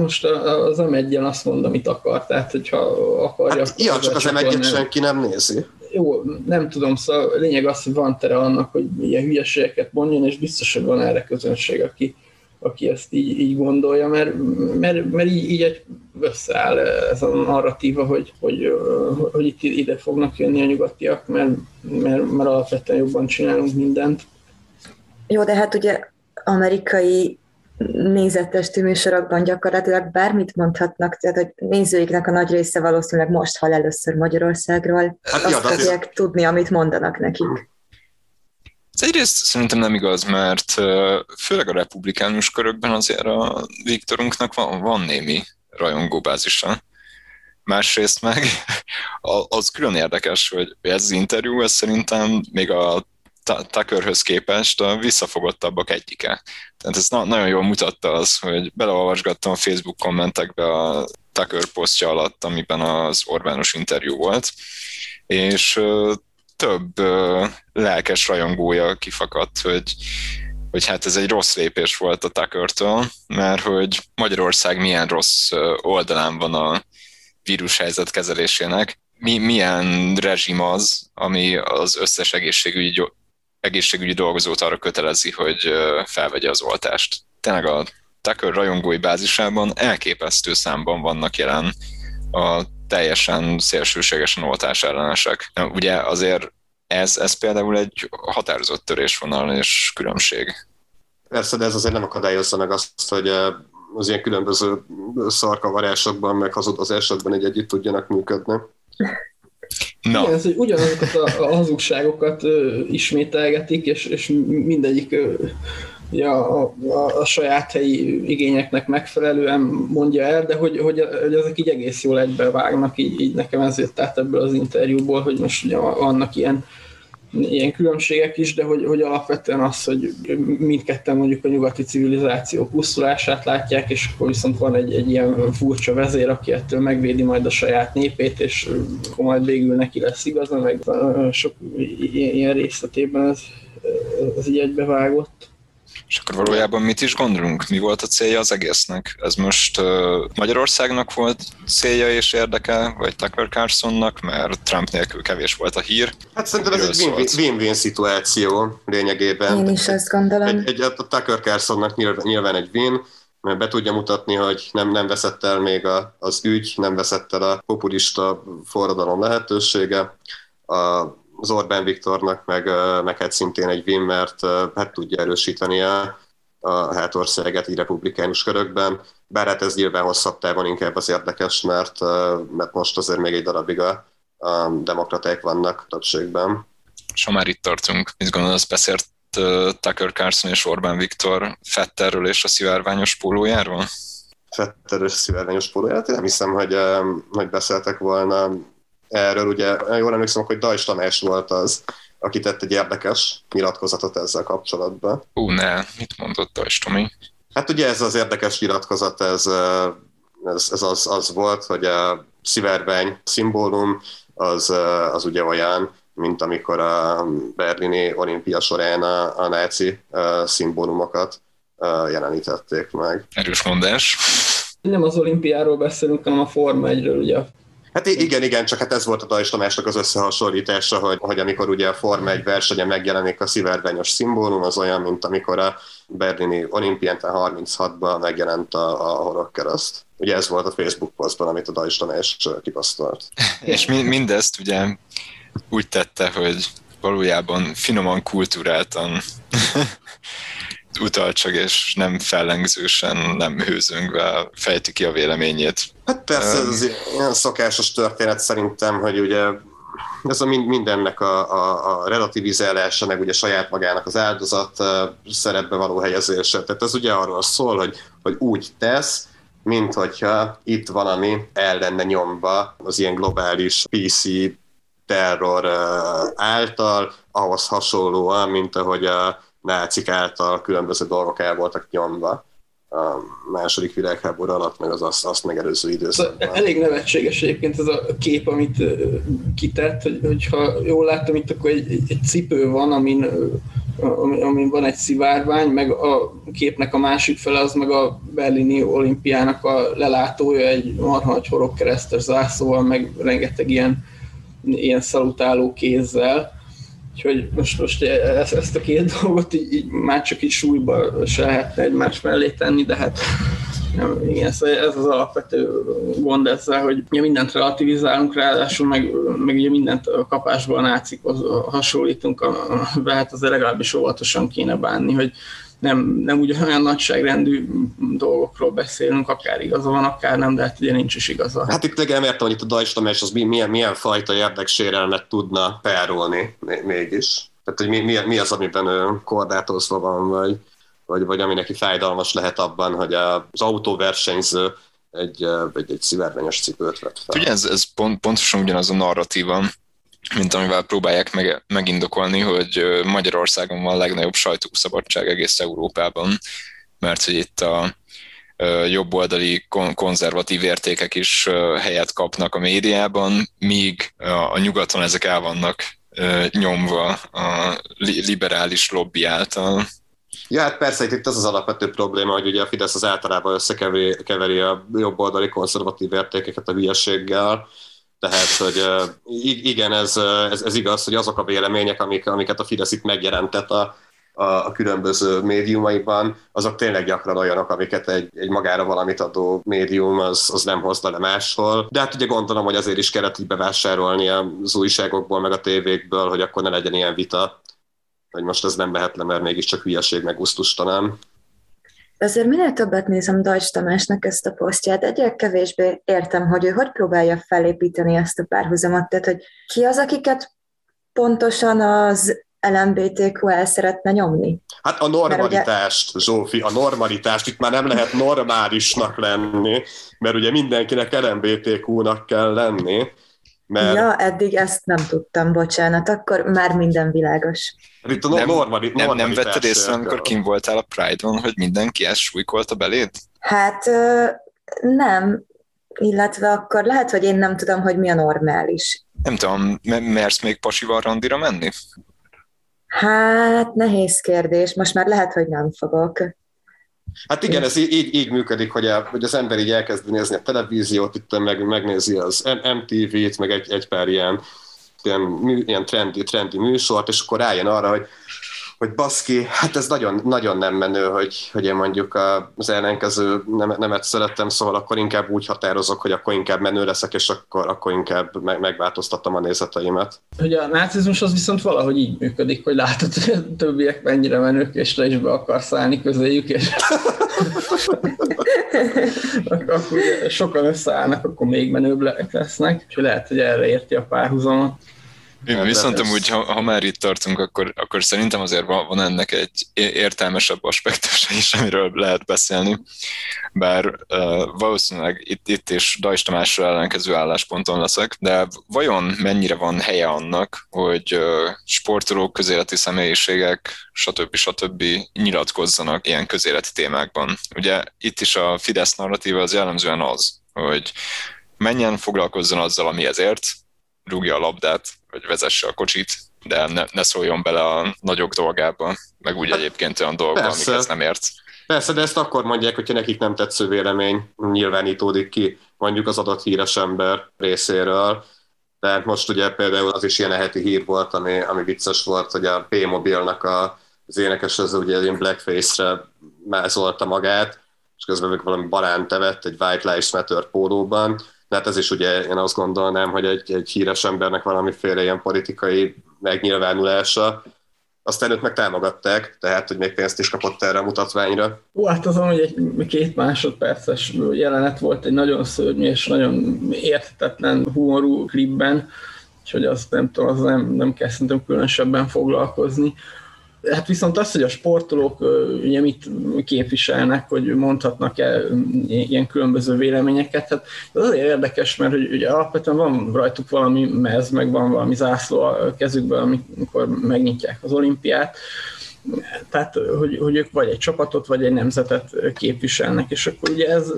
most az m azt mondom, amit akar, tehát hogyha akarja... Hát, ja, csak az m senki nem nézi. jó, nem tudom, szóval a lényeg az, hogy van tere annak, hogy ilyen hülyeségeket mondjon, és biztos, hogy van erre közönség, aki, aki ezt így, így gondolja, mert, mert, mert így, így egy összeáll ez a narratíva, hogy, hogy, hogy itt ide fognak jönni a nyugatiak, mert, mert, mert alapvetően jobban csinálunk mindent. Jó, de hát ugye amerikai nézettestű műsorokban gyakorlatilag bármit mondhatnak, tehát hogy nézőiknek a nagy része valószínűleg most hall először Magyarországról, hát, azt ja, fogják azért... tudni, amit mondanak nekik. Egyrészt szerintem nem igaz, mert főleg a republikánus körökben azért a Viktorunknak van, van némi rajongóbázisa. Másrészt meg az külön érdekes, hogy ez az interjú, ez szerintem még a Tuckerhöz képest a visszafogottabbak egyike. Tehát ez na- nagyon jól mutatta az, hogy beleolvasgattam a Facebook kommentekbe a Tucker posztja alatt, amiben az Orbános interjú volt, és több lelkes rajongója kifakadt, hogy, hogy hát ez egy rossz lépés volt a tucker mert hogy Magyarország milyen rossz oldalán van a vírushelyzet kezelésének, mi, milyen rezsim az, ami az összes egészségügyi, egészségügyi dolgozót arra kötelezi, hogy felvegye az oltást. Tényleg a Tucker rajongói bázisában elképesztő számban vannak jelen a teljesen szélsőségesen oltás ellenesek. Ugye azért ez, ez például egy határozott törésvonal és különbség. Persze, de ez azért nem akadályozza meg azt, hogy eh, az ilyen különböző szarkavarásokban, meg hazudozásokban egy együtt tudjanak működni. Na. Igen, ez, hogy ugyanazokat a, a hazugságokat ö, ismételgetik, és, és mindegyik ö, ja, a, a, a saját helyi igényeknek megfelelően mondja el, de hogy, hogy, hogy ezek így egész jól egybevágnak, így, így nekem ez jött át ebből az interjúból, hogy most ugye vannak ilyen ilyen különbségek is, de hogy, hogy alapvetően az, hogy mindketten mondjuk a nyugati civilizáció pusztulását látják, és akkor viszont van egy, egy ilyen furcsa vezér, aki ettől megvédi majd a saját népét, és akkor majd végül neki lesz igaza, meg sok ilyen részletében ez, ez így egybevágott. És akkor valójában mit is gondolunk? Mi volt a célja az egésznek? Ez most uh, Magyarországnak volt célja és érdeke, vagy Tucker Carlsonnak, mert Trump nélkül kevés volt a hír? Hát szerintem ez egy win-win szituáció lényegében. Én is azt gondolom. Egy, egy, a Tucker Carlsonnak nyilván egy win, mert be tudja mutatni, hogy nem, nem veszett el még a, az ügy, nem veszett el a populista forradalom lehetősége. A az Orbán Viktornak, meg, meg hát szintén egy win, mert hát tudja erősíteni a, a hátországet így republikánus körökben, bár hát ez nyilván hosszabb távon inkább az érdekes, mert, mert most azért még egy darabig a, a demokraták vannak többségben. És ha már itt tartunk, mit gondolsz, beszélt Tucker Carlson és Orbán Viktor Fetterről és a szivárványos pólójáról? Fetterről és szivárványos pólójáról? Én nem hiszem, hogy, hogy beszéltek volna erről ugye, jól emlékszem, hogy Dajs Tamás volt az, aki tett egy érdekes nyilatkozatot ezzel kapcsolatban. Ú, ne, mit mondott Dajs Tomi? Hát ugye ez az érdekes nyilatkozat, ez, ez, ez az, az volt, hogy a szivárvány szimbólum az, az ugye olyan, mint amikor a berlini olimpia során a, a náci szimbólumokat jelenítették meg. Erős mondás. Nem az olimpiáról beszélünk, hanem a Forma 1-ről, ugye Hát igen, igen, csak hát ez volt a Dajs Tamásnak az összehasonlítása, hogy, hogy amikor ugye a Forma egy versenyen megjelenik a szivárványos szimbólum, az olyan, mint amikor a berlini olimpián 36-ban megjelent a, a horogkereszt. Ugye ez volt a Facebook posztban, amit a Dajs Tamás kipasztolt. És mi, mindezt ugye úgy tette, hogy valójában finoman, kultúráltan utaltság, és nem fellengzősen, nem hőzöngve fejti ki a véleményét. Hát persze, ez az ilyen szokásos történet szerintem, hogy ugye ez a mindennek a, a, a relativizálása, meg ugye saját magának az áldozat szerepbe való helyezése. Tehát ez ugye arról szól, hogy, hogy úgy tesz, mint hogyha itt valami el lenne nyomva az ilyen globális PC terror által, ahhoz hasonlóan, mint ahogy a nácik által különböző dolgok el voltak nyomva a második világháború alatt, meg az azt, azt megelőző időszakban. Elég nevetséges egyébként ez a kép, amit kitett, hogy, hogyha jól láttam itt, akkor egy, egy cipő van, amin, amin van egy szivárvány, meg a képnek a másik fele az meg a berlini olimpiának a lelátója, egy marha nagy horogkeresztes zászlóval, meg rengeteg ilyen ilyen szalutáló kézzel, Úgyhogy most, most ezt, ezt a két dolgot így, így már csak így súlyba se lehetne egymás mellé tenni, de hát nem, igen, szóval ez az alapvető gond ezzel, hogy ugye mindent relativizálunk, ráadásul meg, meg ugye mindent a kapásból a nácikhoz hasonlítunk, be hát azért legalábbis óvatosan kéne bánni, hogy nem, nem ugyanolyan nagyságrendű dolgokról beszélünk, akár igaza van, akár nem, de hát ugye nincs is igaza. Hát itt nem értem, hogy itt a Dajs Tamás az milyen, milyen fajta érdeksérelmet tudna perolni mégis. Tehát, hogy mi, mi, mi az, amiben ő korlátozva van, vagy, vagy, vagy ami neki fájdalmas lehet abban, hogy az autóversenyző egy, egy, egy szivárványos cipőt vett fel. Ugye ez, ez pont, pontosan ugyanaz a narratíva, mint amivel próbálják meg, megindokolni, hogy Magyarországon van a legnagyobb sajtószabadság egész Európában, mert hogy itt a jobboldali konzervatív értékek is helyet kapnak a médiában, míg a nyugaton ezek el vannak nyomva a liberális lobby által. Ja, hát persze, itt az az alapvető probléma, hogy ugye a Fidesz az általában összekeveri a jobboldali konzervatív értékeket a hülyeséggel, tehát, hogy igen, ez, ez, ez igaz, hogy azok a vélemények, amik, amiket a Fidesz itt megjelentett a, a, a különböző médiumaiban, azok tényleg gyakran olyanok, amiket egy, egy magára valamit adó médium az, az nem hozna le máshol. De hát ugye gondolom, hogy azért is kellett így bevásárolni az újságokból, meg a tévékből, hogy akkor ne legyen ilyen vita, hogy most ez nem mehet le, mert mégiscsak hülyeség, meg gusztustalan. Azért minél többet nézem Dajcs Tamásnak ezt a posztját, egyre kevésbé értem, hogy ő hogy próbálja felépíteni ezt a párhuzamot, tehát hogy ki az, akiket pontosan az LMBTQ el szeretne nyomni? Hát a normalitást, ugye... Zsófi, a normalitást, itt már nem lehet normálisnak lenni, mert ugye mindenkinek LMBTQ-nak kell lenni, mert... Ja, eddig ezt nem tudtam, bocsánat, akkor már minden világos. Itt a nem, normali, nem, nem vetted észre, amikor kim voltál a Pride-on, hogy mindenki ezt súlykolta beléd? Hát nem, illetve akkor lehet, hogy én nem tudom, hogy mi a normális. Nem tudom, mersz még pasival randira menni? Hát nehéz kérdés, most már lehet, hogy nem fogok. Hát igen, ez így, így működik, hogy, a, hogy az ember így elkezdi nézni a televíziót, itt meg, megnézi az MTV-t, meg egy, egy pár ilyen, ilyen, ilyen trendi, trendi műsort, és akkor rájön arra, hogy hogy baszki, hát ez nagyon, nagyon nem menő, hogy, hogy én mondjuk az ellenkező nem, nemet szerettem, szóval akkor inkább úgy határozok, hogy akkor inkább menő leszek, és akkor, akkor inkább meg, a nézeteimet. Hogy a nácizmus az viszont valahogy így működik, hogy látod, hogy a többiek mennyire menők, és te is be akarsz állni közéjük, és akkor sokan összeállnak, akkor még menőbbek lesznek, és lehet, hogy erre érti a párhuzamot. Igen, viszont amúgy, ha, ha már itt tartunk, akkor, akkor szerintem azért van, van ennek egy értelmesebb aspektusa is, amiről lehet beszélni. Bár uh, valószínűleg itt, itt is Dajs Tamásra ellenkező állásponton leszek, de vajon mennyire van helye annak, hogy uh, sportolók, közéleti személyiségek, stb. stb. nyilatkozzanak ilyen közéleti témákban? Ugye itt is a Fidesz narratíva az jellemzően az, hogy menjen foglalkozzon azzal, ami ezért, rúgja a labdát, vagy vezesse a kocsit, de ne, ne szóljon bele a nagyok dolgába, meg úgy hát, egyébként olyan dolgokba, amiket nem ért. Persze, de ezt akkor mondják, hogyha nekik nem tetsző vélemény nyilvánítódik ki, mondjuk az adott híres ember részéről. Tehát most ugye például az is ilyen heti hír volt, ami, ami vicces volt, hogy a P-mobilnak a, az énekes az ugye ilyen blackface-re mázolta magát, és közben még valami baránt tevett egy White Lives Matter pólóban, de hát ez is ugye én azt gondolnám, hogy egy, egy híres embernek valamiféle ilyen politikai megnyilvánulása, aztán őt meg támogatták, tehát, hogy még pénzt is kapott erre a mutatványra. Ó, hát azon, hogy egy két másodperces jelenet volt egy nagyon szörnyű és nagyon érthetetlen humorú klipben, és hogy azt nem tudom, az nem, nem kell szerintem különösebben foglalkozni. Hát viszont az, hogy a sportolók ugye mit képviselnek, hogy mondhatnak el ilyen különböző véleményeket, hát az azért érdekes, mert hogy ugye alapvetően van rajtuk valami mez, meg van valami zászló a kezükben, amikor megnyitják az olimpiát, tehát, hogy, hogy ők vagy egy csapatot, vagy egy nemzetet képviselnek, és akkor ugye ez,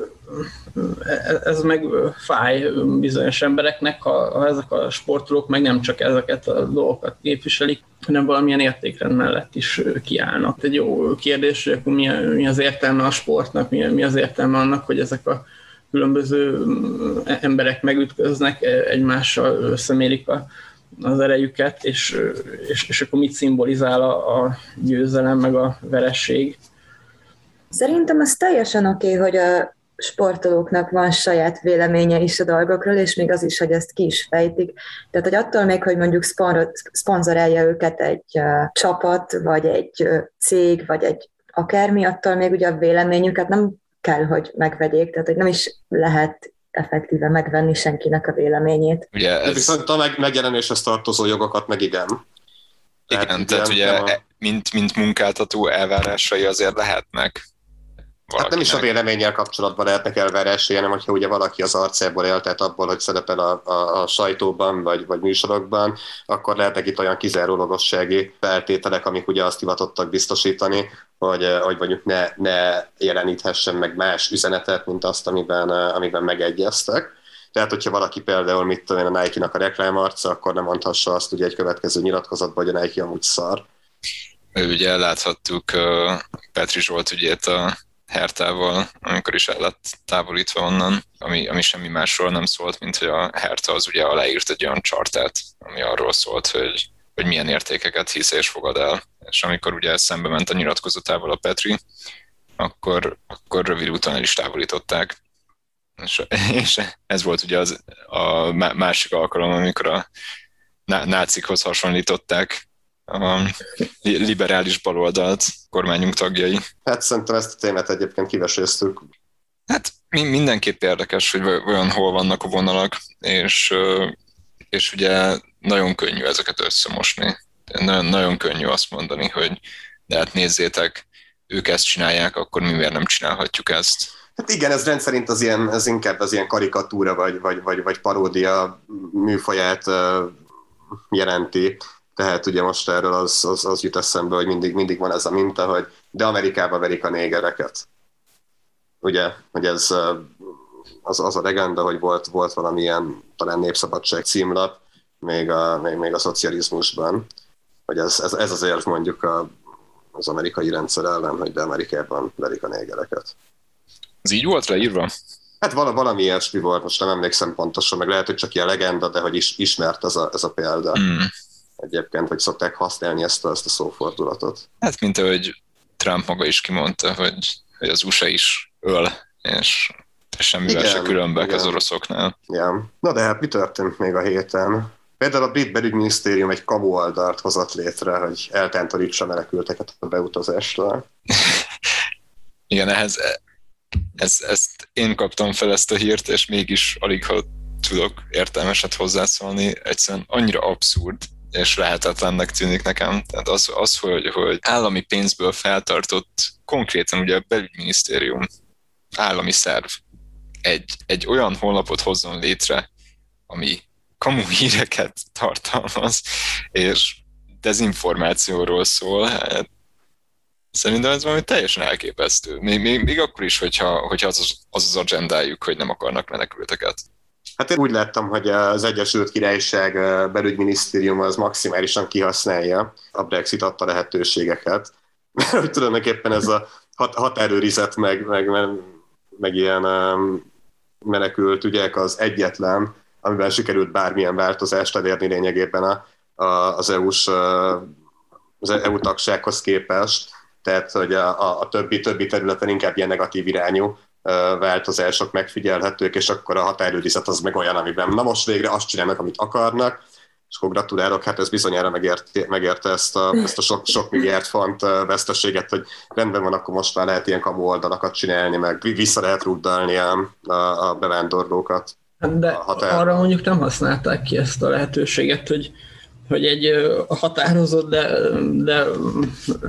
ez meg fáj bizonyos embereknek, ha, ha ezek a sportolók meg nem csak ezeket a dolgokat képviselik, hanem valamilyen értékrend mellett is kiállnak. Egy jó kérdés, hogy akkor mi, mi az értelme a sportnak, mi, mi az értelme annak, hogy ezek a különböző emberek megütköznek, egymással összemérik a, az erejüket, és, és, és akkor mit szimbolizál a, a győzelem, meg a veresség? Szerintem az teljesen oké, okay, hogy a sportolóknak van saját véleménye is a dolgokról, és még az is, hogy ezt ki is fejtik. Tehát, hogy attól még, hogy mondjuk szponzorálja őket egy uh, csapat, vagy egy uh, cég, vagy egy akármi, attól még ugye a véleményüket nem kell, hogy megvegyék, tehát hogy nem is lehet effektíve megvenni senkinek a véleményét. Ugye ez... Viszont a meg, megjelenéshez tartozó jogokat meg igen. Igen, tehát, tehát ugye a... mint, mint munkáltató elvárásai azért lehetnek Hát nem is a véleménnyel kapcsolatban lehetnek elvárásai, hanem hogyha ugye valaki az arcából él, tehát abból, hogy szerepel a, a, a sajtóban vagy, vagy műsorokban, akkor lehetnek itt olyan kizárólagossági feltételek, amik ugye azt hivatottak biztosítani, hogy, hogy mondjuk ne, ne jeleníthessen meg más üzenetet, mint azt, amiben, amiben megegyeztek. Tehát, hogyha valaki például, mit tudom én, a Nike-nak a reklámarca, akkor nem mondhassa azt ugye egy következő nyilatkozatban, hogy a Nike amúgy szar. Ugye láthattuk uh, Petri Zsolt ügyét a Hertával, amikor is el lett távolítva onnan, ami, ami semmi másról nem szólt, mint hogy a Herta az ugye aláírt egy olyan chartát, ami arról szólt, hogy, hogy milyen értékeket hisz és fogad el. És amikor ugye szembe ment a nyilatkozatával a Petri, akkor, akkor rövid úton el is távolították. És, és ez volt ugye az, a másik alkalom, amikor a nácikhoz hasonlították a liberális baloldalt kormányunk tagjai. Hát szerintem ezt a témát egyébként kiveséztük. Hát mindenképp érdekes, hogy olyan hol vannak a vonalak, és, és ugye nagyon könnyű ezeket összemosni. Nagyon, nagyon könnyű azt mondani, hogy de hát nézzétek, ők ezt csinálják, akkor mi miért nem csinálhatjuk ezt? Hát igen, ez rendszerint az ilyen, ez inkább az ilyen karikatúra vagy, vagy, vagy, vagy paródia műfaját jelenti. Tehát ugye most erről az, az, az jut eszembe, hogy mindig, mindig van ez a minta, hogy de Amerikába verik a négereket. Ugye, hogy ez az, az a legenda, hogy volt, volt valamilyen talán népszabadság címlap még a, még, még a szocializmusban, hogy ez, ez, ez azért mondjuk a, az amerikai rendszer ellen, hogy de Amerikában verik a négereket. Ez így volt leírva? Hát vala, valami ilyesmi volt, most nem emlékszem pontosan, meg lehet, hogy csak ilyen legenda, de hogy is, ismert ez a, ez a példa. Mm egyébként, hogy szokták használni ezt a, ezt a szófordulatot. Hát, mint ahogy Trump maga is kimondta, hogy, hogy az USA is öl, és semmivel se különbek igen. az oroszoknál. Igen. Na de hát mi történt még a héten? Például a brit belügyminisztérium egy kamu oldalt hozott létre, hogy eltántorítsa menekülteket a beutazásra. Igen, ehhez ez, ezt én kaptam fel ezt a hírt, és mégis alig ha tudok értelmeset hozzászólni. Egyszerűen annyira abszurd, és lehetetlennek tűnik nekem. Tehát az, az hogy, hogy állami pénzből feltartott, konkrétan ugye a belügyminisztérium, állami szerv, egy, egy olyan honlapot hozzon létre, ami kamu híreket tartalmaz, és dezinformációról szól, hát szerintem ez valami teljesen elképesztő. Még, még, még akkor is, hogyha, hogyha az, az az agendájuk, hogy nem akarnak menekülteket. Hát én úgy láttam, hogy az Egyesült Királyság belügyminisztérium az maximálisan kihasználja a Brexit adta lehetőségeket. hogy tulajdonképpen ez a hat- határőrizet meg, meg, meg, meg ilyen menekült ügyek az egyetlen, amivel sikerült bármilyen változást elérni lényegében a, a, az EU-s az EU tagsághoz képest, tehát hogy a, a, a többi, többi területen inkább ilyen negatív irányú változások megfigyelhetők, és akkor a határőrizet az meg olyan, amiben na most végre azt csinálnak, amit akarnak, és akkor gratulálok, hát ez bizonyára megérte, megérte ezt a, ezt a sok, sok milliárd font veszteséget, hogy rendben van, akkor most már lehet ilyen kamu oldalakat csinálni, meg vissza lehet rúgdalni a, a, a bevándorlókat. De arra mondjuk nem használták ki ezt a lehetőséget, hogy hogy egy határozott, de, de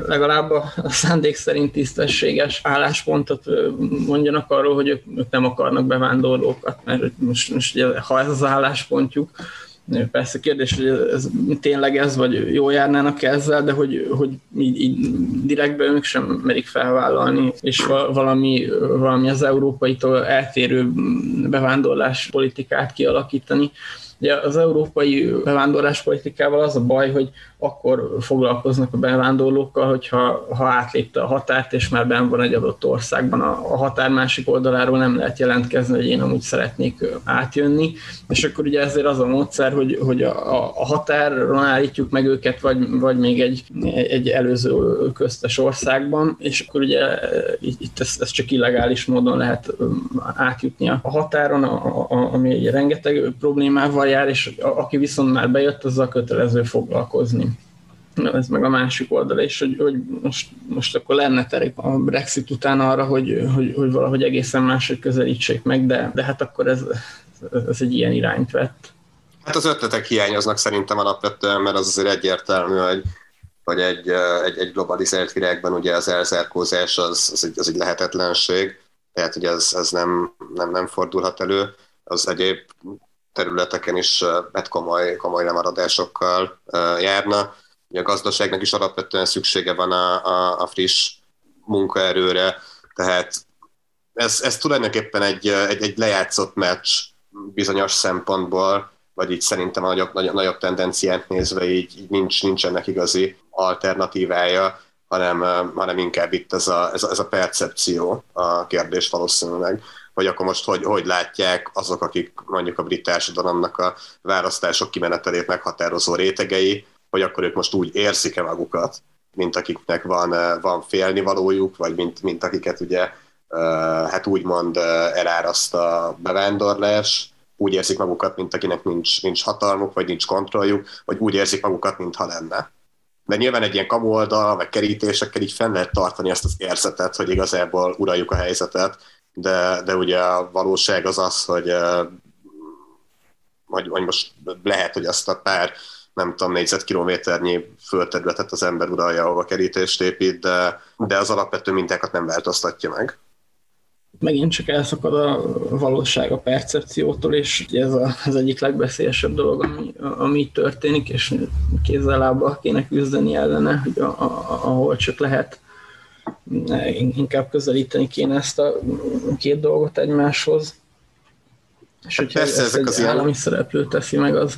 legalább a szándék szerint tisztességes álláspontot mondjanak arról, hogy ők, nem akarnak bevándorlókat, mert most, most ha ez az álláspontjuk, Persze kérdés, hogy ez tényleg ez, vagy jól járnának ezzel, de hogy, hogy így, így direktben ők sem merik felvállalni, és valami, valami az európaitól eltérő bevándorlás politikát kialakítani Ugye az európai bevándorláspolitikával az a baj, hogy akkor foglalkoznak a bevándorlókkal, hogyha ha átlépte a határt, és már benn van egy adott országban. A, a határ másik oldaláról nem lehet jelentkezni, hogy én amúgy szeretnék átjönni, és akkor ugye ezért az a módszer, hogy, hogy a, a határon állítjuk meg őket, vagy, vagy még egy, egy előző köztes országban, és akkor ugye itt ez, ez csak illegális módon lehet átjutni a határon, a, a, ami egy rengeteg problémával jár, és aki viszont már bejött, azzal kötelező foglalkozni. Ez meg a másik oldal is, hogy, hogy most, most akkor lenne terep a Brexit után arra, hogy, hogy, hogy valahogy egészen máshogy közelítsék meg, de, de hát akkor ez, ez egy ilyen irányt vett. Hát az ötletek hiányoznak szerintem alapvetően, mert az azért egyértelmű, hogy, hogy egy, egy, egy globalizált világban ugye az elzárkózás az, az, egy, az egy lehetetlenség, tehát hogy ez, ez nem, nem, nem fordulhat elő. Az egyéb területeken is hát komoly, komoly lemaradásokkal járna. Ugye a gazdaságnak is alapvetően szüksége van a, a, a friss munkaerőre, tehát ez, ez tulajdonképpen egy, egy, egy lejátszott meccs bizonyos szempontból, vagy így szerintem a nagyobb, nagyobb, nagyobb tendenciát nézve így, így nincs, nincsenek igazi alternatívája, hanem, hanem inkább itt ez a, ez, a, ez a percepció a kérdés valószínűleg hogy akkor most hogy, hogy látják azok, akik mondjuk a brit társadalomnak a választások kimenetelét meghatározó rétegei, hogy akkor ők most úgy érzik-e magukat, mint akiknek van, van félnivalójuk, vagy mint, mint akiket ugye hát úgymond eláraszt a bevándorlás, úgy érzik magukat, mint akinek nincs, nincs hatalmuk, vagy nincs kontrolljuk, vagy úgy érzik magukat, mintha lenne. De nyilván egy ilyen kamu oldal, vagy kerítésekkel így fenn lehet tartani ezt az érzetet, hogy igazából uraljuk a helyzetet, de, de ugye a valóság az az, hogy, hogy, hogy most lehet, hogy azt a pár nem tudom, négyzetkilométernyi földterületet az ember uralja, ahova kerítést épít, de, de az alapvető mintákat nem változtatja meg. Megint csak elszakad a valóság a percepciótól, és ez a, az egyik legbeszélyesebb dolog, ami, ami történik, és kézzel lábbal kéne küzdeni ellene, hogy a, a, ahol csak lehet inkább közelíteni kéne ezt a két dolgot egymáshoz. És hogyha Persze, ezt egy az állami ilyen... szereplő teszi meg, az,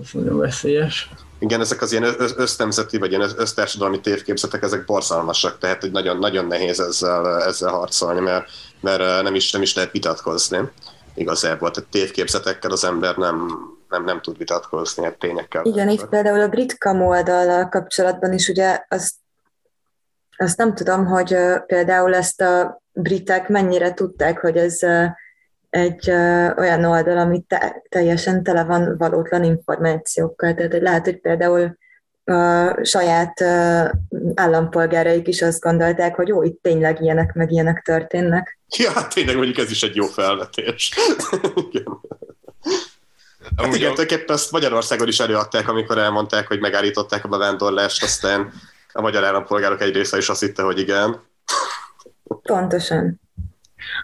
az nagyon veszélyes. Igen, ezek az ilyen össznemzeti vagy ilyen össztársadalmi tévképzetek, ezek borzalmasak, tehát hogy nagyon, nagyon nehéz ezzel, ezzel harcolni, mert, mert nem, is, nem is lehet vitatkozni igazából. Tehát tévképzetekkel az ember nem, nem, nem tud vitatkozni, hát tényekkel. Igen, itt például a brit kamu oldallal kapcsolatban is ugye azt azt nem tudom, hogy például ezt a britek mennyire tudták, hogy ez egy olyan oldal, ami te, teljesen tele van valótlan információkkal. Tehát hogy lehet, hogy például a saját állampolgáraik is azt gondolták, hogy jó, itt tényleg ilyenek meg ilyenek történnek. Ja, hát tényleg mondjuk ez is egy jó felvetés. igen. Hát igen, tulajdonképpen ezt Magyarországon is előadták, amikor elmondták, hogy megállították a bevándorlást, aztán a magyar állampolgárok egy része is azt hitte, hogy igen. Pontosan.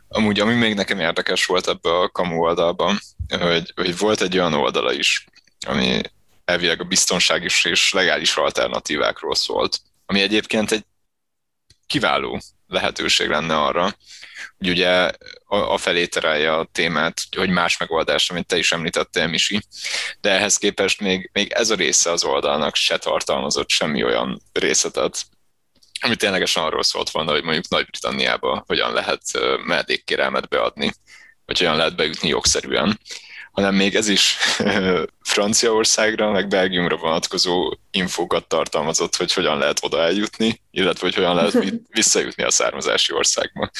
Amúgy, ami még nekem érdekes volt ebbe a kamu oldalban, hogy, hogy volt egy olyan oldala is, ami elvileg a biztonságos és legális alternatívákról szólt, ami egyébként egy kiváló lehetőség lenne arra, hogy ugye a felé terelje a témát, hogy más megoldás, amit te is említettél, Misi, de ehhez képest még, még ez a része az oldalnak se tartalmazott semmi olyan részletet, ami ténylegesen arról szólt volna, hogy mondjuk Nagy-Britanniába hogyan lehet menedékkérelmet beadni, vagy hogyan lehet bejutni jogszerűen hanem még ez is Franciaországra, meg Belgiumra vonatkozó infókat tartalmazott, hogy hogyan lehet oda eljutni, illetve hogy hogyan lehet visszajutni a származási országba.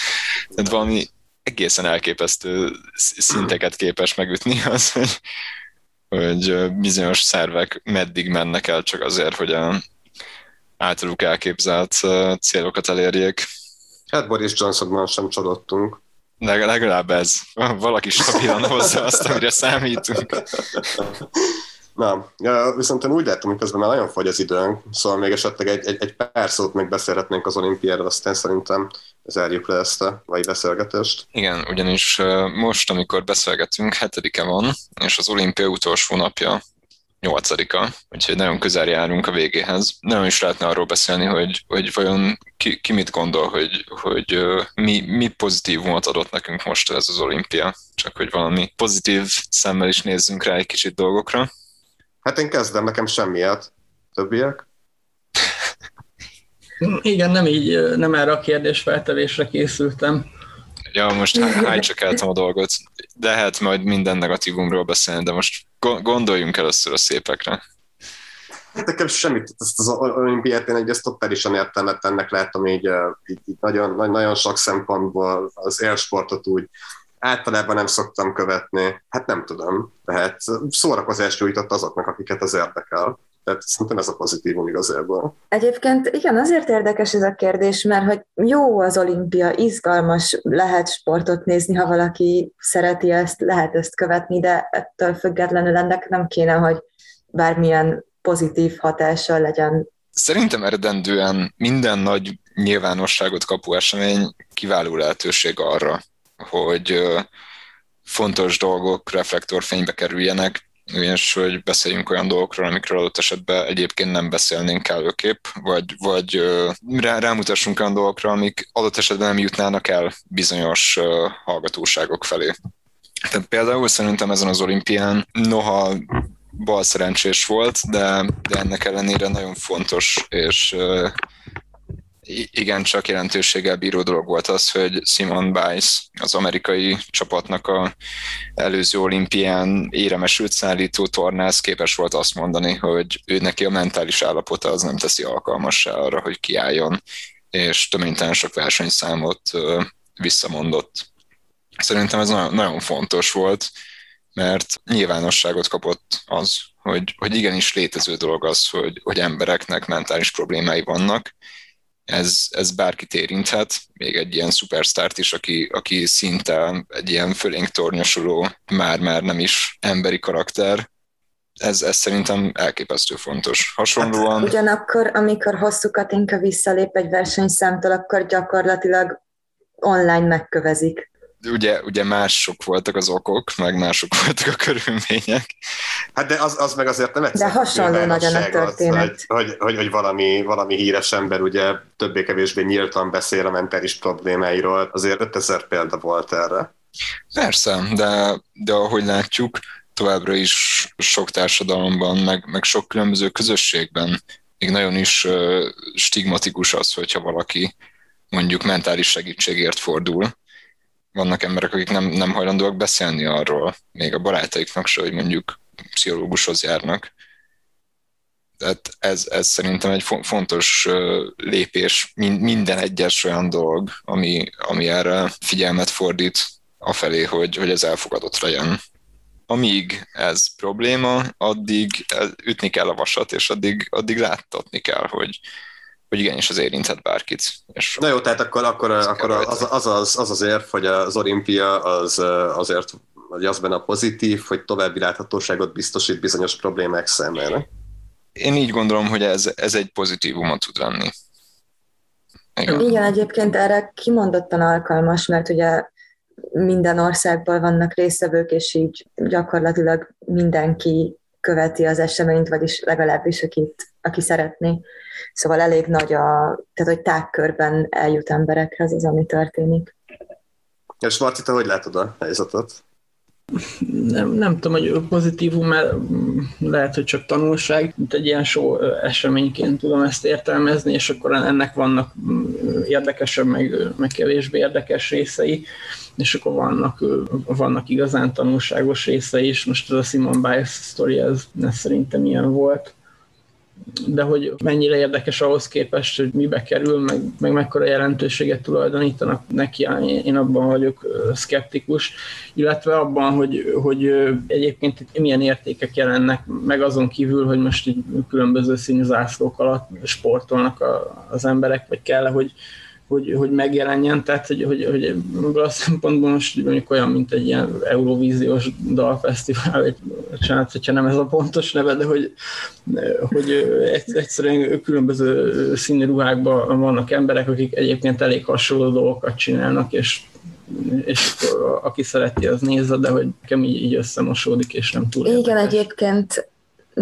Tehát valami egészen elképesztő szinteket képes megütni az, hogy, hogy bizonyos szervek meddig mennek el csak azért, hogy a általuk elképzelt célokat elérjék. Hát Boris Johnsonban sem csalódtunk. Legalább ez. Valaki stabilan hozza azt, amire számítunk. Na, viszont én úgy láttam, hogy közben már nagyon fogy az időnk, szóval még esetleg egy, egy, egy pár szót még beszélhetnénk az olimpiáról, aztán szerintem zárjuk le ezt a mai beszélgetést. Igen, ugyanis most, amikor beszélgetünk, hetedike van, és az olimpia utolsó napja nyolcadika, úgyhogy nagyon közel járunk a végéhez. Nem is lehetne arról beszélni, hogy, hogy vajon ki, ki mit gondol, hogy, hogy mi, mi pozitívumot adott nekünk most ez az olimpia, csak hogy valami pozitív szemmel is nézzünk rá egy kicsit dolgokra. Hát én kezdem, nekem semmiért. Többiek? Igen, nem így, nem erre a kérdés feltevésre készültem. Ja, most hájcsakeltem a dolgot, de hát majd minden negatívumról beszélni, de most gondoljunk először a szépekre. Hát nekem semmit, ezt az olimpiát én egy ezt totálisan értelmetlennek látom így, így, így nagyon, nagyon sok szempontból az élsportot úgy általában nem szoktam követni. Hát nem tudom, tehát szórakozást nyújtott azoknak, akiket az érdekel. Tehát szerintem ez a pozitívum igazából. Egyébként igen, azért érdekes ez a kérdés, mert hogy jó az olimpia, izgalmas, lehet sportot nézni, ha valaki szereti ezt, lehet ezt követni, de ettől függetlenül ennek nem kéne, hogy bármilyen pozitív hatással legyen. Szerintem eredendően minden nagy nyilvánosságot kapó esemény kiváló lehetőség arra, hogy fontos dolgok reflektorfénybe kerüljenek, és hogy beszéljünk olyan dolgokról, amikről adott esetben egyébként nem beszélnénk kellőképp, vagy, vagy rá, rámutassunk olyan dolgokra, amik adott esetben nem jutnának el bizonyos hallgatóságok felé. Tehát például szerintem ezen az olimpián, noha bal szerencsés volt, de, de ennek ellenére nagyon fontos és igen, csak jelentőséggel bíró dolog volt az, hogy Simon Biles, az amerikai csapatnak a előző olimpián éremesült szállító tornász képes volt azt mondani, hogy ő neki a mentális állapota az nem teszi alkalmassá arra, hogy kiálljon, és töménytelen sok versenyszámot visszamondott. Szerintem ez nagyon, nagyon fontos volt, mert nyilvánosságot kapott az, hogy, hogy igenis létező dolog az, hogy, hogy embereknek mentális problémái vannak, ez, ez bárkit érinthet, még egy ilyen szupersztárt is, aki, aki szinte egy ilyen fölénk tornyosuló, már-már nem is emberi karakter, ez, ez szerintem elképesztő fontos. Hasonlóan... Hát, ugyanakkor, amikor hosszú Katinka visszalép egy versenyszámtól, akkor gyakorlatilag online megkövezik ugye, ugye mások voltak az okok, meg mások voltak a körülmények. Hát de az, az meg azért nem egyszerű. De hasonló nagyon a történet. Az, hogy, hogy, hogy, hogy valami, valami híres ember ugye többé-kevésbé nyíltan beszél a mentális problémáiról, azért 5000 példa volt erre. Persze, de, de ahogy látjuk, továbbra is sok társadalomban, meg, meg sok különböző közösségben még nagyon is stigmatikus az, hogyha valaki mondjuk mentális segítségért fordul, vannak emberek, akik nem, nem hajlandóak beszélni arról, még a barátaiknak se, hogy mondjuk pszichológushoz járnak. Tehát ez, ez szerintem egy fontos lépés, minden egyes olyan dolog, ami, ami erre figyelmet fordít afelé, hogy, hogy ez elfogadott legyen. Amíg ez probléma, addig ütni kell a vasat, és addig, addig láttatni kell, hogy, hogy igenis az érinthet bárkit. És Na jó, tehát akkor, akkor, akkor az, az, az, az az érv, hogy az olimpia az azért, hogy az benne a pozitív, hogy további láthatóságot biztosít bizonyos problémák szemben. Én így gondolom, hogy ez, ez egy pozitívumot tud lenni. Igen. Igen, egyébként erre kimondottan alkalmas, mert ugye minden országból vannak részevők, és így gyakorlatilag mindenki követi az eseményt, vagyis legalábbis akit, aki szeretné. Szóval elég nagy a, tehát hogy tágkörben eljut emberekhez az, ami történik. És Marci, te hogy látod a helyzetet? Nem, nem tudom, hogy pozitívum, mert lehet, hogy csak tanulság, mint egy ilyen show eseményként tudom ezt értelmezni, és akkor ennek vannak érdekesebb, meg, meg kevésbé érdekes részei, és akkor vannak, vannak igazán tanulságos részei is. Most ez a Simon Biles sztori, ez, ez szerintem ilyen volt de hogy mennyire érdekes ahhoz képest, hogy mibe kerül, meg, meg mekkora jelentőséget tulajdonítanak neki, én abban vagyok szkeptikus, illetve abban, hogy, hogy egyébként milyen értékek jelennek, meg azon kívül, hogy most így különböző színzászlók alatt sportolnak a, az emberek, vagy kell hogy hogy, hogy megjelenjen, tehát hogy, hogy, hogy ebből a szempontból most mondjuk olyan, mint egy ilyen Eurovíziós dalfesztivál, vagy csinált, hogyha nem ez a pontos neve, de hogy, hogy egyszerűen különböző színű ruhákban vannak emberek, akik egyébként elég hasonló dolgokat csinálnak, és és aki szereti, az nézze, de hogy nekem így, így összemosódik, és nem túl Igen, érdekes. egyébként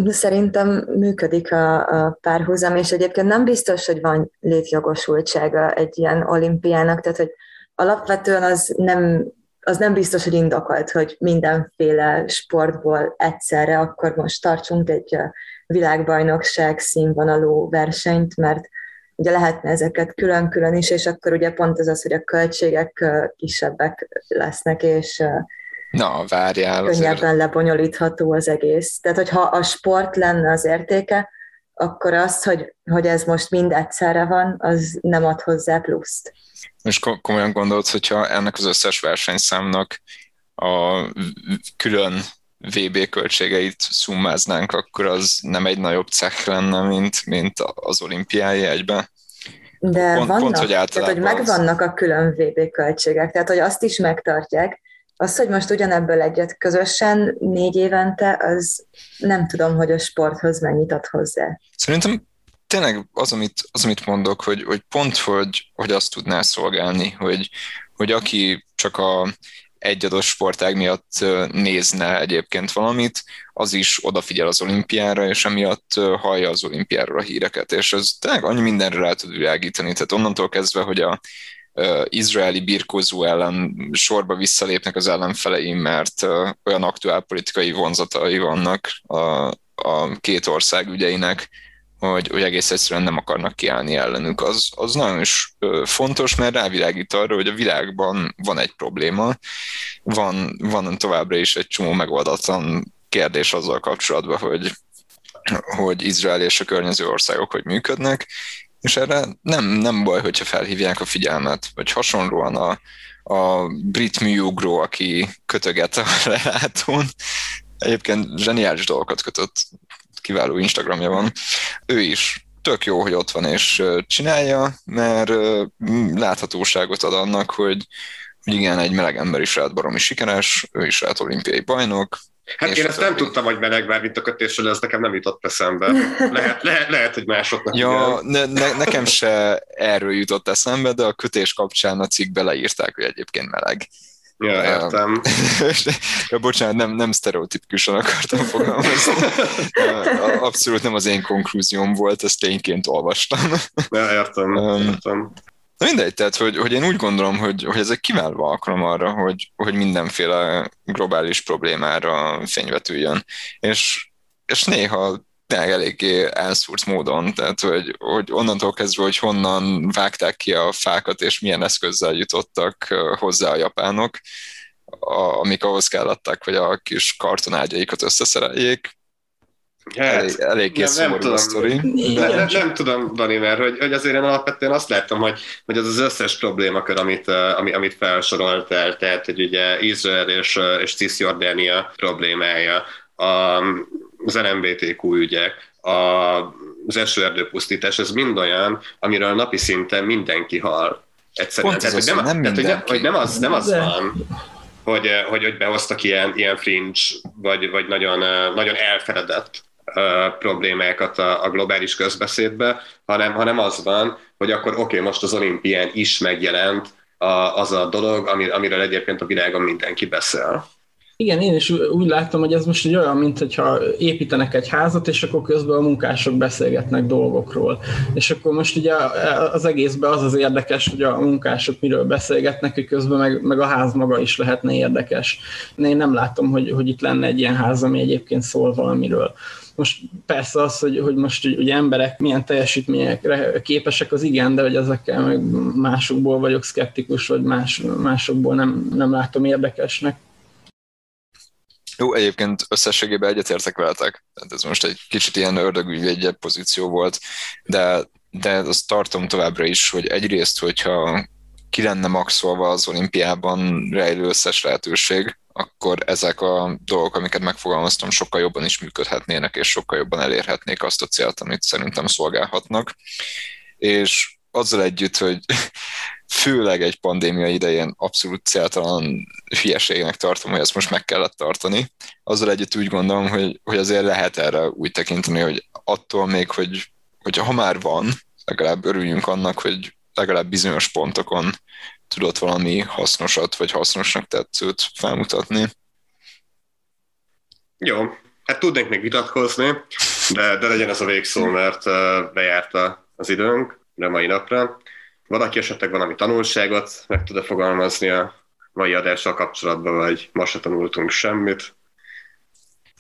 Szerintem működik a, a párhuzam, és egyébként nem biztos, hogy van létjogosultsága egy ilyen olimpiának, tehát hogy alapvetően az nem, az nem biztos, hogy indokolt, hogy mindenféle sportból egyszerre akkor most tartsunk egy világbajnokság színvonalú versenyt, mert ugye lehetne ezeket külön-külön is, és akkor ugye pont ez az, hogy a költségek kisebbek lesznek, és Na, várjál. Könnyebben lebonyolítható az egész. Tehát, hogyha a sport lenne az értéke, akkor az, hogy, hogy ez most mind egyszerre van, az nem ad hozzá pluszt. És komolyan gondolod, hogyha ennek az összes versenyszámnak a külön VB költségeit szummáznánk, akkor az nem egy nagyobb cech lenne, mint, mint az olimpiái egyben? De pont, vannak, pont, hogy tehát, hogy megvannak a külön VB költségek, tehát hogy azt is megtartják, az, hogy most ugyanebből egyet közösen négy évente, az nem tudom, hogy a sporthoz mennyit ad hozzá. Szerintem tényleg az, amit, az, amit mondok, hogy, hogy pont, hogy, hogy azt tudná szolgálni, hogy, hogy aki csak a egy adott sportág miatt nézne egyébként valamit, az is odafigyel az olimpiára, és emiatt hallja az olimpiáról a híreket, és ez tényleg annyi mindenre rá tud világítani. Tehát onnantól kezdve, hogy a izraeli birkózó ellen sorba visszalépnek az ellenfeleim, mert olyan aktuál politikai vonzatai vannak a, a két ország ügyeinek, hogy, hogy egész egyszerűen nem akarnak kiállni ellenük. Az, az nagyon is fontos, mert rávilágít arra, hogy a világban van egy probléma, van, van továbbra is egy csomó megoldatlan kérdés azzal kapcsolatban, hogy, hogy Izrael és a környező országok hogy működnek, és erre nem, nem baj, hogyha felhívják a figyelmet, vagy hasonlóan a, a brit műugró, aki kötöget a lelátón, egyébként zseniális dolgokat kötött, kiváló Instagramja van, ő is. Tök jó, hogy ott van és csinálja, mert láthatóságot ad annak, hogy igen, egy meleg ember is lehet baromi sikeres, ő is lehet olimpiai bajnok, Hát és én ezt nem tudtam, hogy meleg már mint a kötésről, ez nekem nem jutott eszembe. Lehet, lehet, lehet hogy másoknak ja, ne, ne, nekem se erről jutott eszembe, de a kötés kapcsán a cikkbe leírták, hogy egyébként meleg. Ja, értem. ja, bocsánat, nem, nem sztereotipikusan akartam fogalmazni. Abszolút nem az én konklúzióm volt, ezt tényként olvastam. Ja, értem, értem. Na mindegy, tehát hogy, hogy én úgy gondolom, hogy, hogy ez egy kiváló alkalom arra, hogy, hogy mindenféle globális problémára fényvetüljön. És, és néha tényleg eléggé elszúrt módon, tehát hogy, hogy onnantól kezdve, hogy honnan vágták ki a fákat, és milyen eszközzel jutottak hozzá a japánok, a, amik ahhoz kellettek, hogy a kis kartonágyaikat összeszereljék, Hát, elég, elég nem, nem tudom, a sztori. De... Nem, nem, tudom, Dani, mert hogy, hogy azért én alapvetően azt láttam, hogy, hogy az az összes problémakör, amit, amit, amit felsoroltál, tehát hogy ugye Izrael és, és Cisjordánia problémája, a, az LMBTQ ügyek, a, az esőerdőpusztítás, ez mind olyan, amiről napi szinten mindenki hal. Egyszerűen. Pont tehát, hogy nem, nem, tehát, hogy, hogy nem az, nem az van, hogy, hogy, hogy behoztak ilyen, ilyen fringe, vagy, vagy nagyon, nagyon elfeledett problémákat a, a globális közbeszédbe, hanem, hanem az van, hogy akkor oké, okay, most az olimpián is megjelent a, az a dolog, ami, amiről egyébként a világon mindenki beszél. Igen, én is úgy láttam, hogy ez most egy olyan, mint hogyha építenek egy házat, és akkor közben a munkások beszélgetnek dolgokról. És akkor most ugye az egészben az az érdekes, hogy a munkások miről beszélgetnek, hogy közben meg, meg a ház maga is lehetne érdekes. Én nem látom, hogy, hogy itt lenne egy ilyen ház, ami egyébként szól valamiről. Most persze az, hogy, hogy most ugye emberek milyen teljesítményekre képesek, az igen, de hogy ezekkel meg másokból vagyok szkeptikus, vagy más, másokból nem, nem látom érdekesnek. Jó, egyébként összességében egyetértek veletek. Tehát ez most egy kicsit ilyen ördögügyvédje pozíció volt, de, de azt tartom továbbra is, hogy egyrészt, hogyha ki lenne maxolva az olimpiában rejlő összes lehetőség, akkor ezek a dolgok, amiket megfogalmaztam, sokkal jobban is működhetnének, és sokkal jobban elérhetnék azt a célt, amit szerintem szolgálhatnak. És azzal együtt, hogy főleg egy pandémia idején abszolút céltalan hülyeségnek tartom, hogy ezt most meg kellett tartani. Azzal együtt úgy gondolom, hogy, hogy azért lehet erre úgy tekinteni, hogy attól még, hogy, hogy ha már van, legalább örüljünk annak, hogy legalább bizonyos pontokon tudott valami hasznosat, vagy hasznosnak tetszőt felmutatni. Jó, Hát tudnék még vitatkozni, de, de legyen ez a végszó, mert bejárta az időnk de mai napra. Valaki esetleg valami tanulságot meg tud-e fogalmazni a mai adással kapcsolatban, vagy ma se tanultunk semmit?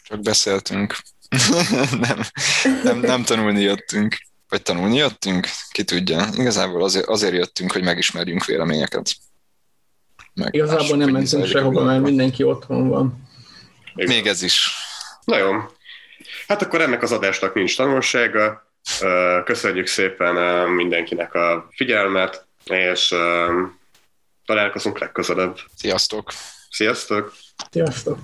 Csak beszéltünk. nem, nem, nem tanulni jöttünk. Vagy tanulni jöttünk? Ki tudja. Igazából azért, azért jöttünk, hogy megismerjünk véleményeket. Meg Igazából nem mentünk sehova, mert mindenki otthon van. Igen. Még ez is. Na jó. Hát akkor ennek az adásnak nincs tanulsága. Köszönjük szépen mindenkinek a figyelmet, és találkozunk legközelebb. Sziasztok! Sziasztok! Sziasztok!